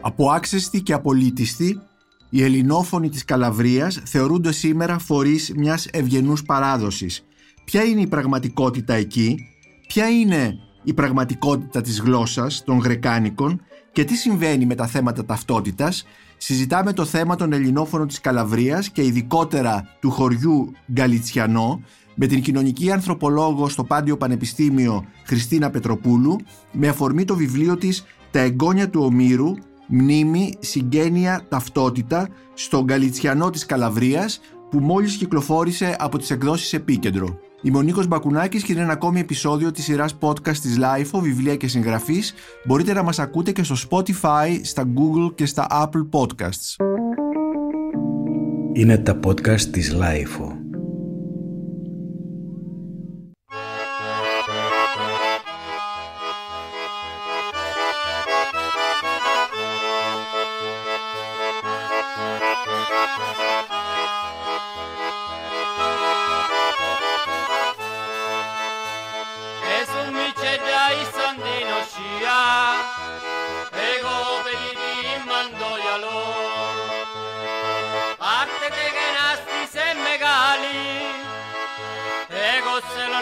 Από άξεστη και απολύτιστη, οι ελληνόφωνοι της Καλαβρίας θεωρούνται σήμερα φορείς μιας ευγενούς παράδοσης. Ποια είναι η πραγματικότητα εκεί, ποια είναι η πραγματικότητα της γλώσσας των Γρεκάνικων; Και τι συμβαίνει με τα θέματα ταυτότητας, συζητάμε το θέμα των ελληνόφωνων της Καλαβρίας και ειδικότερα του χωριού Γκαλιτσιανό με την κοινωνική ανθρωπολόγο στο Πάντιο Πανεπιστήμιο Χριστίνα Πετροπούλου με αφορμή το βιβλίο της «Τα εγγόνια του Ομήρου μνήμη, συγγένεια, ταυτότητα στον Γκαλιτσιανό της Καλαβρίας που μόλις κυκλοφόρησε από τις εκδόσεις Επίκεντρο. Είμαι ο Νίκος Μπακουνάκης και είναι ένα ακόμη επεισόδιο της σειράς podcast της LIFO, βιβλία και συγγραφής. Μπορείτε να μας ακούτε και στο Spotify, στα Google και στα Apple Podcasts. Είναι τα podcast της LIFO.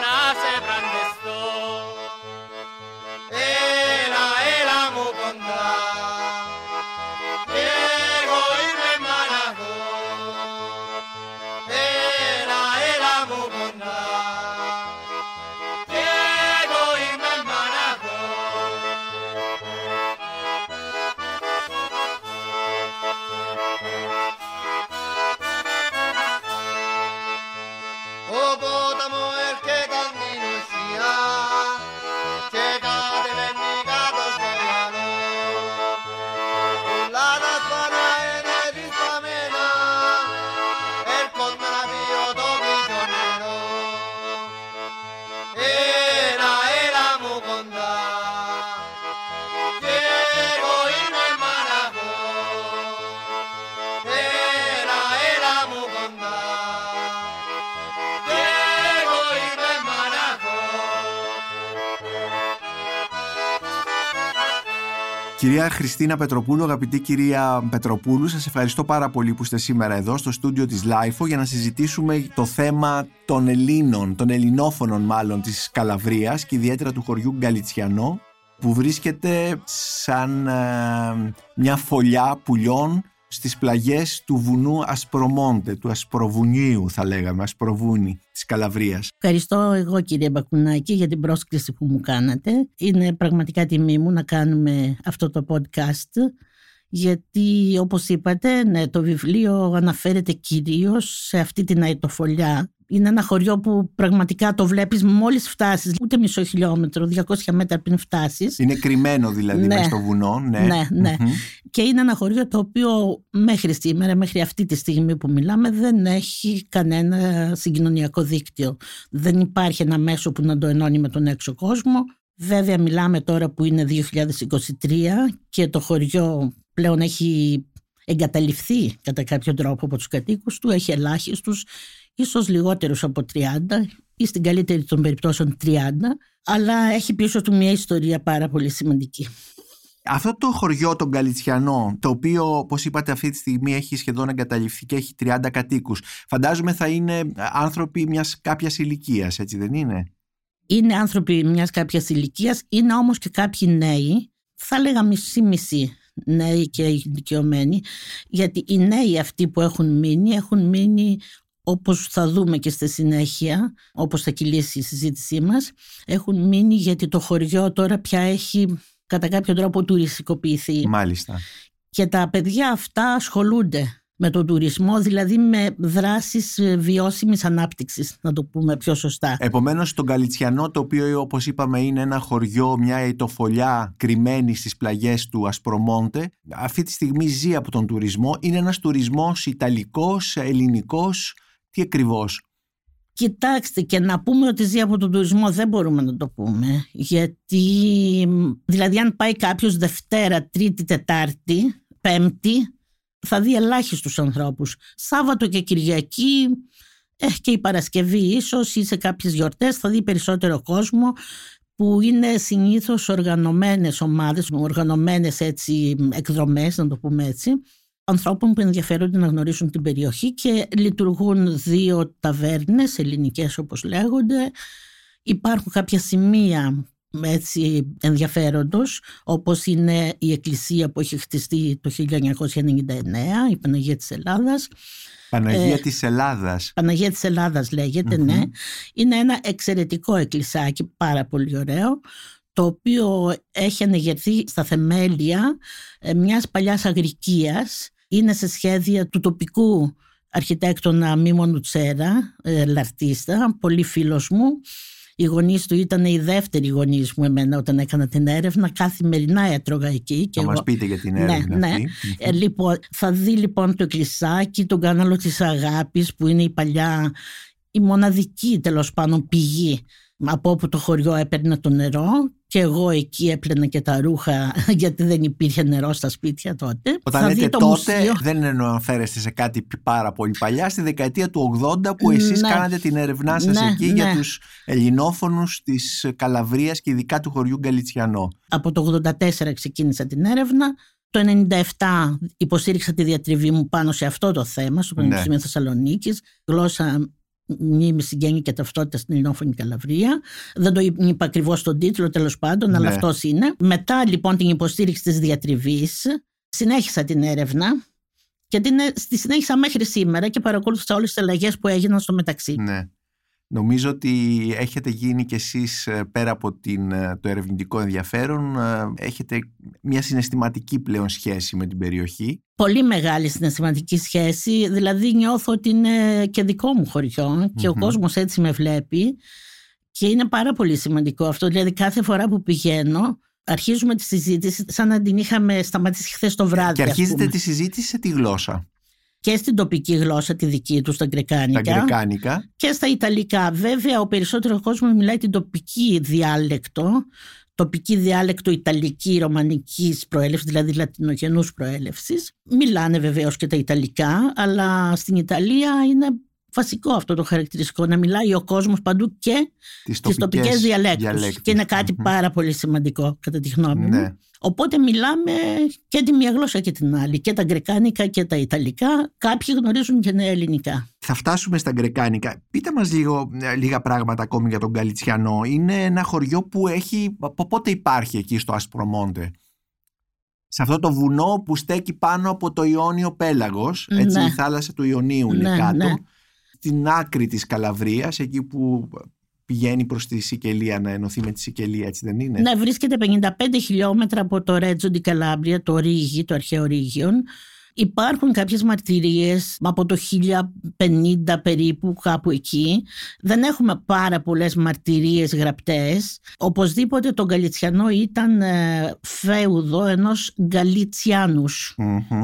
down. I Κυρία Χριστίνα Πετροπούλου, αγαπητή κυρία Πετροπούλου, σας ευχαριστώ πάρα πολύ που είστε σήμερα εδώ στο στούντιο της LIFO για να συζητήσουμε το θέμα των Ελλήνων, των ελληνόφωνων μάλλον της Καλαβρίας και ιδιαίτερα του χωριού Γκαλιτσιανό που βρίσκεται σαν ε, μια φωλιά πουλιών στις πλαγιές του βουνού Ασπρομόντε, του Ασπροβουνίου θα λέγαμε, Ασπροβούνι της Καλαβρίας. Ευχαριστώ εγώ κύριε Μπακουνάκη για την πρόσκληση που μου κάνατε. Είναι πραγματικά τιμή μου να κάνουμε αυτό το podcast γιατί όπως είπατε ναι, το βιβλίο αναφέρεται κυρίως σε αυτή την αιτοφολιά είναι ένα χωριό που πραγματικά το βλέπεις μόλις φτάσεις, ούτε μισό χιλιόμετρο, 200 μέτρα πριν φτάσεις. Είναι κρυμμένο δηλαδή ναι, στο βουνό. Ναι, ναι. ναι. Και είναι ένα χωριό το οποίο μέχρι σήμερα, μέχρι αυτή τη στιγμή που μιλάμε, δεν έχει κανένα συγκοινωνιακό δίκτυο. Δεν υπάρχει ένα μέσο που να το ενώνει με τον έξω κόσμο. Βέβαια μιλάμε τώρα που είναι 2023 και το χωριό πλέον έχει εγκαταλειφθεί κατά κάποιο τρόπο από τους κατοίκους του, έχει ελάχιστους ίσως λιγότερους από 30 ή στην καλύτερη των περιπτώσεων 30, αλλά έχει πίσω του μια ιστορία πάρα πολύ σημαντική. Αυτό το χωριό τον Καλιτσιανό, το οποίο όπως είπατε αυτή τη στιγμή έχει σχεδόν εγκαταλειφθεί και έχει 30 κατοίκους, φαντάζομαι θα είναι άνθρωποι μιας κάποιας ηλικίας, έτσι δεν είναι; Είναι άνθρωποι μιας κάποιας ηλικίας, είναι όμως και κάποιοι νέοι, θα λέγα μισή-μισή νέοι και ηλικιωμένοι, γιατί οι νέοι αυτοί που έχουν μείνει, έχουν μείνει όπως θα δούμε και στη συνέχεια, όπως θα κυλήσει η συζήτησή μας, έχουν μείνει γιατί το χωριό τώρα πια έχει κατά κάποιο τρόπο τουριστικοποιηθεί. Μάλιστα. Και τα παιδιά αυτά ασχολούνται με τον τουρισμό, δηλαδή με δράσεις βιώσιμης ανάπτυξης, να το πούμε πιο σωστά. Επομένως, τον Καλιτσιανό, το οποίο όπως είπαμε είναι ένα χωριό, μια ετοφολιά κρυμμένη στις πλαγιές του Ασπρομόντε, αυτή τη στιγμή ζει από τον τουρισμό. Είναι ένας τουρισμός ιταλικός, ελληνικός, τι ακριβώς; Κοιτάξτε και να πούμε ότι ζει από τον τουρισμό δεν μπορούμε να το πούμε γιατί δηλαδή αν πάει κάποιος Δευτέρα, Τρίτη, Τετάρτη, Πέμπτη θα δει ελάχιστους ανθρώπους. Σάββατο και Κυριακή ε, και η Παρασκευή ίσως ή σε κάποιες γιορτές θα δει περισσότερο κόσμο που είναι συνήθως οργανωμένες ομάδες, οργανωμένες έτσι εκδρομές, να το πούμε έτσι, ανθρώπων που ενδιαφέρονται να γνωρίσουν την περιοχή και λειτουργούν δύο ταβέρνες, ελληνικές όπως λέγονται. Υπάρχουν κάποια σημεία έτσι ενδιαφέροντος όπως είναι η εκκλησία που έχει χτιστεί το 1999 η Παναγία της Ελλάδας. Παναγία ε, της Ελλάδας. Παναγία της Ελλάδας ναι. Είναι ένα εξαιρετικό εκκλησάκι πάρα πολύ ωραίο το οποίο έχει ανεγερθεί στα θεμέλια ε, μιας παλιάς αγρικίας είναι σε σχέδια του τοπικού αρχιτέκτονα Μίμονου Τσέρα, ε, λαρτίστα, πολύ φίλος μου οι γονείς του ήταν οι δεύτεροι γονείς μου εμένα όταν έκανα την έρευνα. Καθημερινά έτρωγα εκεί. Θα μας πείτε για την ναι, έρευνα. Ναι, ναι. Ε, λοιπόν, θα δει λοιπόν το εκκλησάκι, τον κάναλο της αγάπης που είναι η παλιά, η μοναδική τέλος πάντων πηγή από όπου το χωριό έπαιρνε το νερό και εγώ εκεί έπλαινα και τα ρούχα γιατί δεν υπήρχε νερό στα σπίτια τότε. Όταν Θα λέτε τότε μουσείο. δεν αναφέρεστε σε κάτι πάρα πολύ παλιά, στη δεκαετία του 80 που εσείς ναι. κάνατε την έρευνά σας ναι, εκεί ναι. για τους ελληνόφωνους της Καλαβρίας και ειδικά του χωριού Γκαλιτσιανό. Από το 84 ξεκίνησα την έρευνα. Το 1997 υποστήριξα τη διατριβή μου πάνω σε αυτό το θέμα στο Πανεπιστήμιο ναι. Θεσσαλονίκης. Γλώσσα μνήμη, συγγένεια και ταυτότητα στην Ελληνόφωνη Καλαβρία. Δεν το είπα ακριβώς στον τίτλο, τέλος πάντων, αλλά ναι. αυτός είναι. Μετά λοιπόν την υποστήριξη της διατριβής, συνέχισα την έρευνα και την, τη συνέχισα μέχρι σήμερα και παρακολούθησα όλες τις αλλαγές που έγιναν στο μεταξύ. Ναι. Νομίζω ότι έχετε γίνει κι εσείς ε, πέρα από την, ε, το ερευνητικό ενδιαφέρον, ε, έχετε μια συναισθηματική πλέον σχέση με την περιοχή. Πολύ μεγάλη συναισθηματική σχέση, δηλαδή νιώθω ότι είναι και δικό μου χωριο και ο κόσμος έτσι με βλέπει και είναι πάρα πολύ σημαντικό αυτό, δηλαδή κάθε φορά που πηγαίνω αρχίζουμε τη συζήτηση σαν να την είχαμε σταματήσει χθες το βράδυ. Και αρχίζετε τη συζήτηση σε τι γλώσσα; Και στην τοπική γλώσσα τη δική τους, στα γκρεκάνικα, και στα ιταλικά. Βέβαια, ο περισσότερο κόσμος μιλάει την τοπική διάλεκτο, τοπική διάλεκτο ιταλική, ρωμανικής προέλευσης, δηλαδή λατινογενούς προέλευσης. Μιλάνε βεβαίως και τα ιταλικά, αλλά στην Ιταλία είναι βασικό αυτό το χαρακτηριστικό, να μιλάει ο κόσμος παντού και τις τοπικές διαλέκτους. Και είναι κάτι πάρα πολύ σημαντικό, κατά τη γνώμη μου. Ναι. Οπότε μιλάμε και τη μία γλώσσα και την άλλη, και τα γκρεκάνικα και τα ιταλικά. Κάποιοι γνωρίζουν και νέα ελληνικά. Θα φτάσουμε στα γκρεκάνικα. Πείτε μας λίγο, ε, λίγα πράγματα ακόμη για τον Καλιτσιανό. Είναι ένα χωριό που έχει, από πότε υπάρχει εκεί στο Ασπρομόντε; Σε αυτό το βουνό που στέκει πάνω από το Ιόνιο Πέλαγος, έτσι ναι. η θάλασσα του Ιωνίου είναι ναι, κάτω. Ναι. Στην άκρη της Καλαβρίας, εκεί που πηγαίνει προς τη Σικελία να ενωθεί με τη Σικελία, έτσι δεν είναι; Ναι, βρίσκεται 55 χιλιόμετρα από το Ρέτζο Ντι Καλάμπρια, το Ρίγι, το αρχαίο Ρίγιον. Υπάρχουν κάποιες μαρτυρίες από το 1050 περίπου κάπου εκεί. Δεν έχουμε πάρα πολλές μαρτυρίες γραπτές. Οπωσδήποτε το Γκαλιτσιανό ήταν ε, φέουδο ενός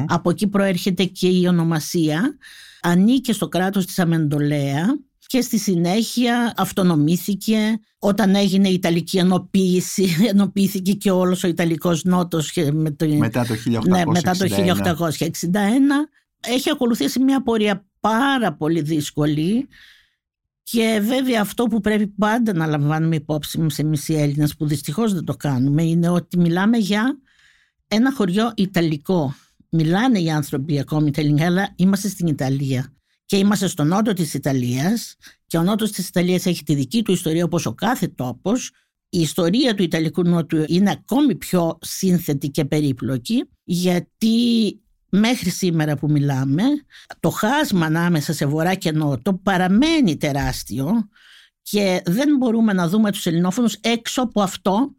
Από εκεί προέρχεται και η ονομασία. Ανήκε στο κράτος της Αμεντολέα και στη συνέχεια αυτονομήθηκε όταν έγινε η Ιταλική ενοποίηση ενοποιήθηκε και όλος ο Ιταλικός Νότος με το, μετά το 1861. Ναι, μετά το 1861 έχει ακολουθήσει μια πορεία πάρα πολύ δύσκολη και βέβαια αυτό που πρέπει πάντα να λαμβάνουμε υπόψη μας εμείς οι Έλληνες που δυστυχώς δεν το κάνουμε είναι ότι μιλάμε για ένα χωριό Ιταλικό. Μιλάνε οι άνθρωποι ακόμη Ιταλικά αλλά είμαστε στην Ιταλία και είμαστε στο νότο της Ιταλίας και ο νότος της Ιταλίας έχει τη δική του ιστορία όπως ο κάθε τόπος η ιστορία του Ιταλικού Νότου είναι ακόμη πιο σύνθετη και περίπλοκη γιατί μέχρι σήμερα που μιλάμε το χάσμα ανάμεσα σε βορρά και νότο παραμένει τεράστιο και δεν μπορούμε να δούμε τους ελληνόφωνους έξω από αυτό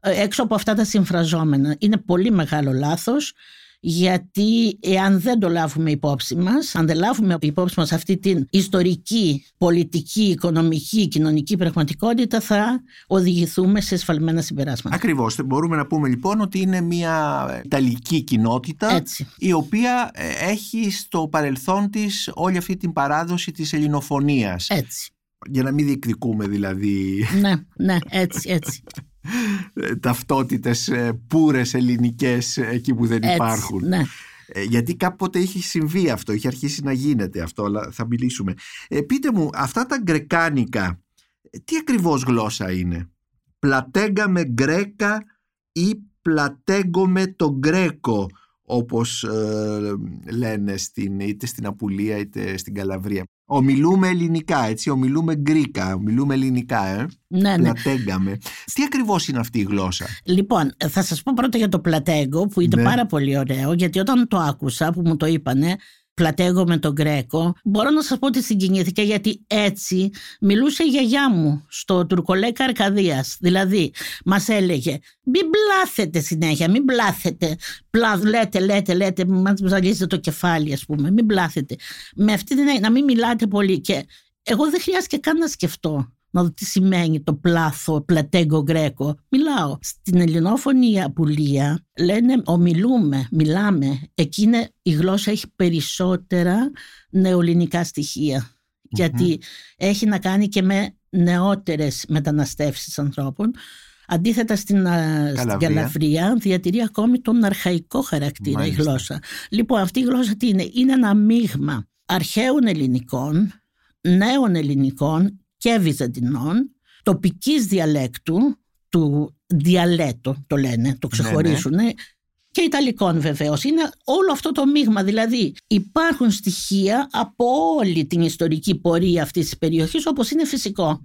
έξω από αυτά τα συμφραζόμενα. Είναι πολύ μεγάλο λάθος γιατί εάν δεν το λάβουμε υπόψη μας, αν δεν λάβουμε υπόψη μας αυτή την ιστορική, πολιτική, οικονομική, κοινωνική πραγματικότητα θα οδηγηθούμε σε εσφαλμένα συμπεράσματα. Ακριβώς. Μπορούμε να πούμε λοιπόν ότι είναι μια Ιταλική κοινότητα η οποία ε, έχει στο παρελθόν της όλη αυτή την παράδοση της ελληνοφωνίας. Έτσι. Για να μην διεκδικούμε δηλαδή. Ναι, ναι, έτσι, έτσι. Ταυτότητες ε, πούρες ελληνικές ε, εκεί που δεν υπάρχουν. Ναι. Ε, γιατί κάποτε είχε συμβεί αυτό, είχε αρχίσει να γίνεται αυτό, αλλά θα μιλήσουμε. πείτε μου, αυτά τα γκρεκάνικα, τι ακριβώς γλώσσα είναι; πλατέγκα γκρέκα ή πλατέγκο με το γκρέκο όπως ε, λένε στην, είτε στην Απουλία είτε στην Καλαβρία; Ομιλούμε ελληνικά, έτσι, ομιλούμε γκρίκα, ομιλούμε ελληνικά, ε. Ναι, ναι. Πλατέγκαμε. Τι ακριβώς είναι αυτή η γλώσσα; Λοιπόν, θα σας πω πρώτα για το πλατέγκο που είναι Ναι. πάρα πολύ ωραίο γιατί όταν το άκουσα που μου το είπανε πλατέγω με τον Γκρέκο μπορώ να σας πω ότι συγκινήθηκα γιατί έτσι μιλούσε η γιαγιά μου στο τουρκολέκα Αρκαδίας. Δηλαδή μας έλεγε μην μπλάθετε συνέχεια μην μπλάθετε Πλα, λέτε λέτε λέτε μας ζαλίζετε το κεφάλι ας πούμε μην μπλάθετε με αυτή την έννοια, να μην μιλάτε πολύ και εγώ δεν χρειάζεται καν να σκεφτώ να δω τι σημαίνει το πλάθο, πλατέγκο γκρέκο. Μιλάω. Στην ελληνόφωνη απουλία λένε ομιλούμε, μιλάμε. Εκείνη η γλώσσα έχει περισσότερα νεοελληνικά στοιχεία. Γιατί έχει να κάνει και με νεότερες μεταναστεύσεις ανθρώπων. Αντίθετα στην, α, στην Καλαβρία. Καλαβρία διατηρεί ακόμη τον αρχαϊκό χαρακτήρα Μάλιστα. η γλώσσα. Λοιπόν αυτή η γλώσσα τι είναι; Είναι ένα μείγμα αρχαίων ελληνικών, νέων ελληνικών και βυζαντινών, τοπικής διαλέκτου, του διαλέτο το λένε, το ξεχωρίσουν, και Ιταλικών βεβαίως. Είναι όλο αυτό το μείγμα. Δηλαδή υπάρχουν στοιχεία από όλη την ιστορική πορεία αυτής της περιοχής όπως είναι φυσικό.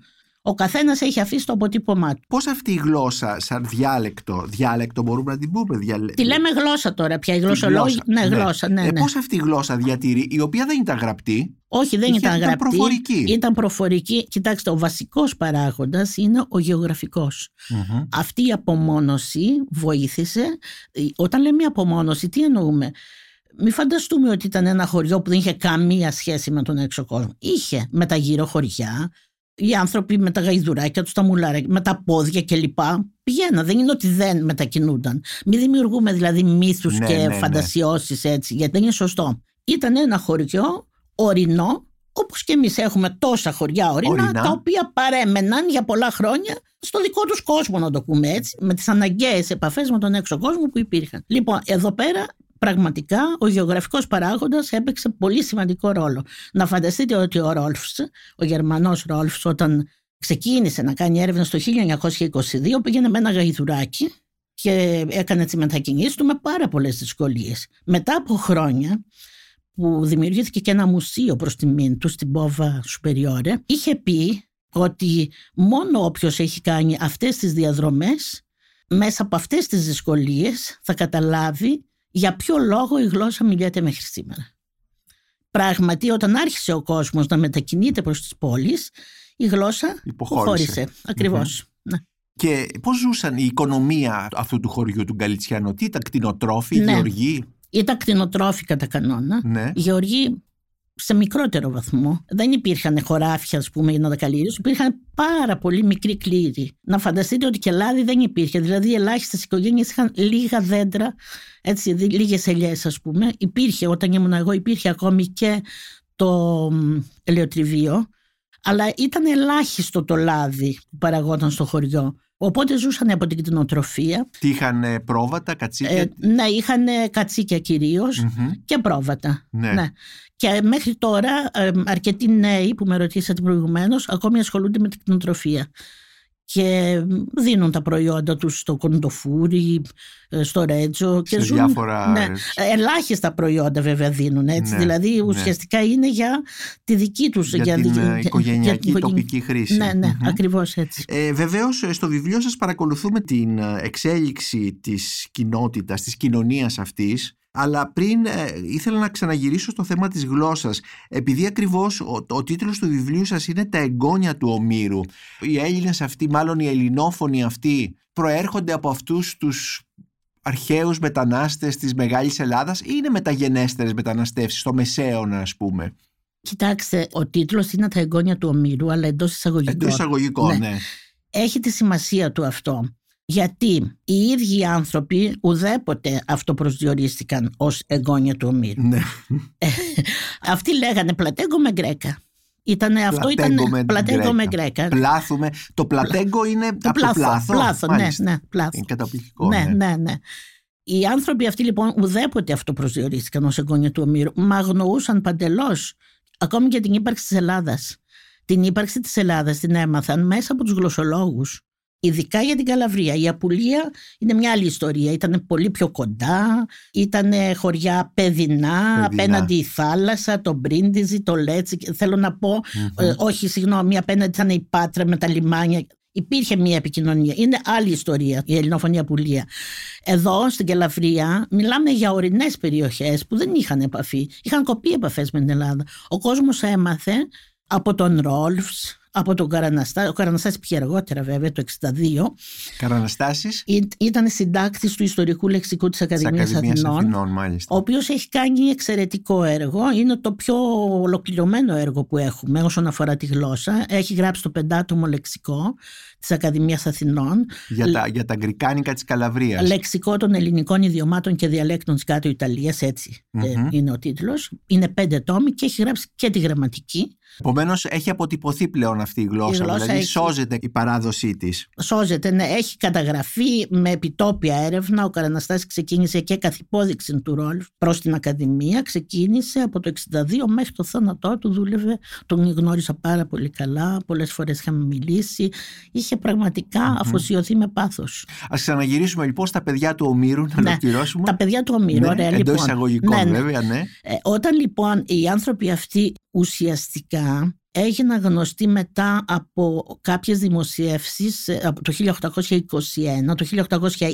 Ο καθένας έχει αφήσει το αποτύπωμά του. Πώς αυτή η γλώσσα σαν διάλεκτο, διάλεκτο μπορούμε να την πούμε, διαλε... Τη λέμε γλώσσα τώρα πια, η Τη γλωσσολόγη. Ναι, γλώσσα, ναι, Ε, ναι. πώς αυτή η γλώσσα διατηρεί, η οποία δεν ήταν γραπτή, Όχι, δεν Είχε- ήταν ήταν γραπτή. προφορική. Ήταν προφορική. Κοιτάξτε, ο βασικός παράγοντας είναι ο γεωγραφικός. Αυτή η απομόνωση βοήθησε. Ε, Όταν λέμε απομόνωση, τι εννοούμε; Μην φανταστούμε ότι ήταν ένα χωριό που δεν είχε καμία σχέση με τον έξω κόσμο. Είχε με τα γύρω χωριά, οι άνθρωποι με τα γαϊδουράκια τους, τα μουλάρια, με τα πόδια κλπ. Πηγαίναν. Δεν είναι ότι δεν μετακινούνταν. Μην δημιουργούμε δηλαδή μύθους Ναι, και ναι, ναι. φαντασιώσεις έτσι, γιατί δεν είναι σωστό. Ήταν ένα χωριό ορεινό, όπως και εμείς έχουμε τόσα χωριά ορεινά, Ορεινά. τα οποία παρέμεναν για πολλά χρόνια στο δικό τους κόσμο, να το πούμε έτσι, με τις αναγκαίες επαφές με τον έξω κόσμο που υπήρχαν. Λοιπόν, εδώ πέρα πραγματικά ο γεωγραφικός παράγοντας έπαιξε πολύ σημαντικό ρόλο. Να φανταστείτε ότι ο Ρόλφς, ο Γερμανός Ρόλφς, όταν ξεκίνησε να κάνει έρευνα στο 1922, πήγαινε με ένα γαϊδουράκι και έκανε τις μετακινήσεις του με πάρα πολλές δυσκολίες. Μετά από χρόνια που δημιουργήθηκε και ένα μουσείο προς τιμήν του στην Πόβα Σουπεριόρε, είχε πει ότι μόνο όποιος έχει κάνει αυτές τις διαδρομές μέσα από αυτές τις δυσκολίες θα καταλάβει για ποιο λόγο η γλώσσα μιλιέται μέχρι σήμερα; Πράγματι, όταν άρχισε ο κόσμος να μετακινείται προς τις πόλεις, η γλώσσα Υποχώρησε. υποχώρησε. Ακριβώς. Ναι. Και πώς ζούσαν η οικονομία αυτού του χωριού του Γκαλιτσιάνου, τι ήταν κτηνοτρόφοι, Ναι. γεωργοί; Ήταν κτηνοτρόφοι κατά κανόνα. Ναι. Οι γεωργοί σε μικρότερο βαθμό. Δεν υπήρχαν χωράφια, ας πούμε, για να τα καλλιεργήσουν. Υπήρχαν πάρα πολύ μικροί κλήροι. Να φανταστείτε ότι και λάδι δεν υπήρχε. Δηλαδή, οι ελάχιστες οικογένειες είχαν λίγα δέντρα, έτσι, λίγες ελιές, ας πούμε. Υπήρχε, όταν ήμουν εγώ, υπήρχε ακόμη και το μ, ελαιοτριβείο. Αλλά ήταν ελάχιστο το λάδι που παραγόταν στο χωριό. Οπότε ζούσαν από την κτηνοτροφία. Τι είχαν ε, πρόβατα, κατσίκια; Ε, ναι, είχαν κατσίκια κυρίως Μμμ. και πρόβατα. Ναι. Και μέχρι τώρα ε, αρκετοί νέοι που με ρωτήσατε προηγουμένως ακόμη ασχολούνται με την κτηνοτροφία και δίνουν τα προϊόντα τους στο κοντοφούρι, ε, στο ρέτζο και Σε ζουν, διάφορα- ναι, ελάχιστα προϊόντα βέβαια δίνουν έτσι, Ναι, δηλαδή ναι. ουσιαστικά είναι για τη δική τους Για την, δική- ε, για- οικογενειακή για την τοπική χρήση. Ναι, ναι, Μμμ. ακριβώς έτσι. Ε, βεβαίως ε, στο βιβλίο σας παρακολουθούμε την ε, εξέλιξη της κοινότητας, της κοινωνίας αυτής αλλά πριν ε, ήθελα να ξαναγυρίσω στο θέμα της γλώσσας επειδή ακριβώς ο, ο τίτλος του βιβλίου σας είναι «Τα εγγόνια του Ομήρου». Οι Έλληνες αυτοί, μάλλον οι ελληνόφωνοι αυτοί προέρχονται από αυτούς τους αρχαίους μετανάστες της Μεγάλης Ελλάδας ή είναι μεταγενέστερες μεταναστεύσεις, στο Μεσαίωνα ας πούμε; Κοιτάξτε, ο τίτλος είναι «Τα εγγόνια του Ομήρου» αλλά εντός εισαγωγικών. Εντός εισαγωγικών, Ναι. ναι. έχει τη σημασία του αυτό. Γιατί οι ίδιοι οι άνθρωποι ουδέποτε αυτοπροσδιορίστηκαν ως εγγόνια του Ομήρου. ναι. Αυτοί λέγανε πλατέγκο με γκρέκα. Ήτανε, αυτό Πλατέγκο με ήταν πλατέγκο με γκρέκα. γκρέκα. Πλάθουμε. Το πλατέγκο είναι Το από πλάθο, το πλάθο. πλάθο, ναι, Μάλιστα. ναι, πλάθο. Είναι καταπληκτικό. Ναι, ναι. ναι, ναι. Οι άνθρωποι αυτοί λοιπόν ουδέποτε αυτοπροσδιορίστηκαν ως εγγόνια του Ομήρου. Μα αγνοούσαν παντελώς ακόμη και την ύπαρξη της Ελλάδας. Την ύπαρξη της Ελλάδας την έμαθαν μέσα από τους γλωσσολόγους. Ειδικά για την Καλαβρία. Η Απουλία είναι μια άλλη ιστορία. Ήταν πολύ πιο κοντά, ήταν χωριά παιδινά, απέναντι η θάλασσα, το Μπρίντιζι, το Λέτσι. Θέλω να πω, ε, όχι συγγνώμη, απέναντι ήταν η Πάτρα με τα λιμάνια. Υπήρχε μια επικοινωνία. Είναι άλλη ιστορία η ελληνοφωνία πουλία. Εδώ στην Καλαβρία μιλάμε για ορεινές περιοχές που δεν είχαν επαφή. Είχαν κοπεί επαφές με την Ελλάδα. Ο κόσμος έμαθε από τον Ρόλφς, από τον Καραναστά. Ο Καραναστάς πήγε αργότερα βέβαια το 62. Καραναστάσης. Ήταν συντάκτης του ιστορικού λεξικού της Ακαδημίας, Αθηνών, Αθηνών μάλιστα. ο οποίος έχει κάνει εξαιρετικό έργο. Είναι το πιο ολοκληρωμένο έργο που έχουμε όσον αφορά τη γλώσσα. Έχει γράψει το πεντάτομο λεξικό της Ακαδημίας Αθηνών. Για τα, για τα γκρικάνικα της Καλαβρίας. Λεξικό των ελληνικών ιδιωμάτων και διαλέκτων της κάτω Ιταλίας, έτσι Μμμ. είναι ο τίτλος. Είναι πέντε τόμοι και έχει γράψει και τη γραμματική. Επομένως, έχει αποτυπωθεί πλέον αυτή η γλώσσα. Η γλώσσα δηλαδή, έχει- σώζεται η παράδοσή της. Σώζεται, ναι, έχει καταγραφεί με επιτόπια έρευνα. Ο Καραναστάσης ξεκίνησε και καθ' υπόδειξη του ρόλου προς την Ακαδημία. Ξεκίνησε από το 62 μέχρι το θάνατό του. Δούλευε, τον γνώρισα πάρα πολύ καλά. Πολλές φορές είχαμε μιλήσει. Είχε πραγματικά αφοσιωθεί με πάθος. Α ξαναγυρίσουμε λοιπόν στα παιδιά του Ομήρου να Ναι. ολοκληρώσουμε. Τα παιδιά του Ομήρου, Ναι, ωραία, εντός λοιπόν. εισαγωγικών, Ναι, ναι. βέβαια, ναι. Ε, όταν λοιπόν οι άνθρωποι αυτοί ουσιαστικά έγιναν γνωστοί μετά από κάποιες δημοσιεύσεις ε, από το 1821, το 1820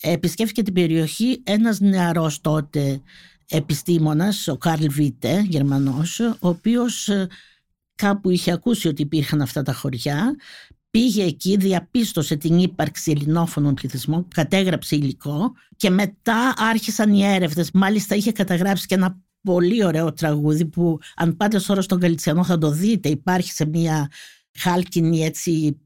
επισκέφθηκε την περιοχή ένας νεαρός τότε επιστήμονας, ο Καρλ Βίτε, Γερμανός, ο οποίος ε, κάπου είχε ακούσει ότι υπήρχαν αυτά τα χωριά, πήγε εκεί, διαπίστωσε την ύπαρξη ελληνόφωνων πληθυσμών, κατέγραψε υλικό και μετά άρχισαν οι έρευνες. Μάλιστα είχε καταγράψει και ένα πολύ ωραίο τραγούδι που αν πάτε τώρα στον Καλιτσιανό θα το δείτε. Υπάρχει σε μια χάλκινη έτσι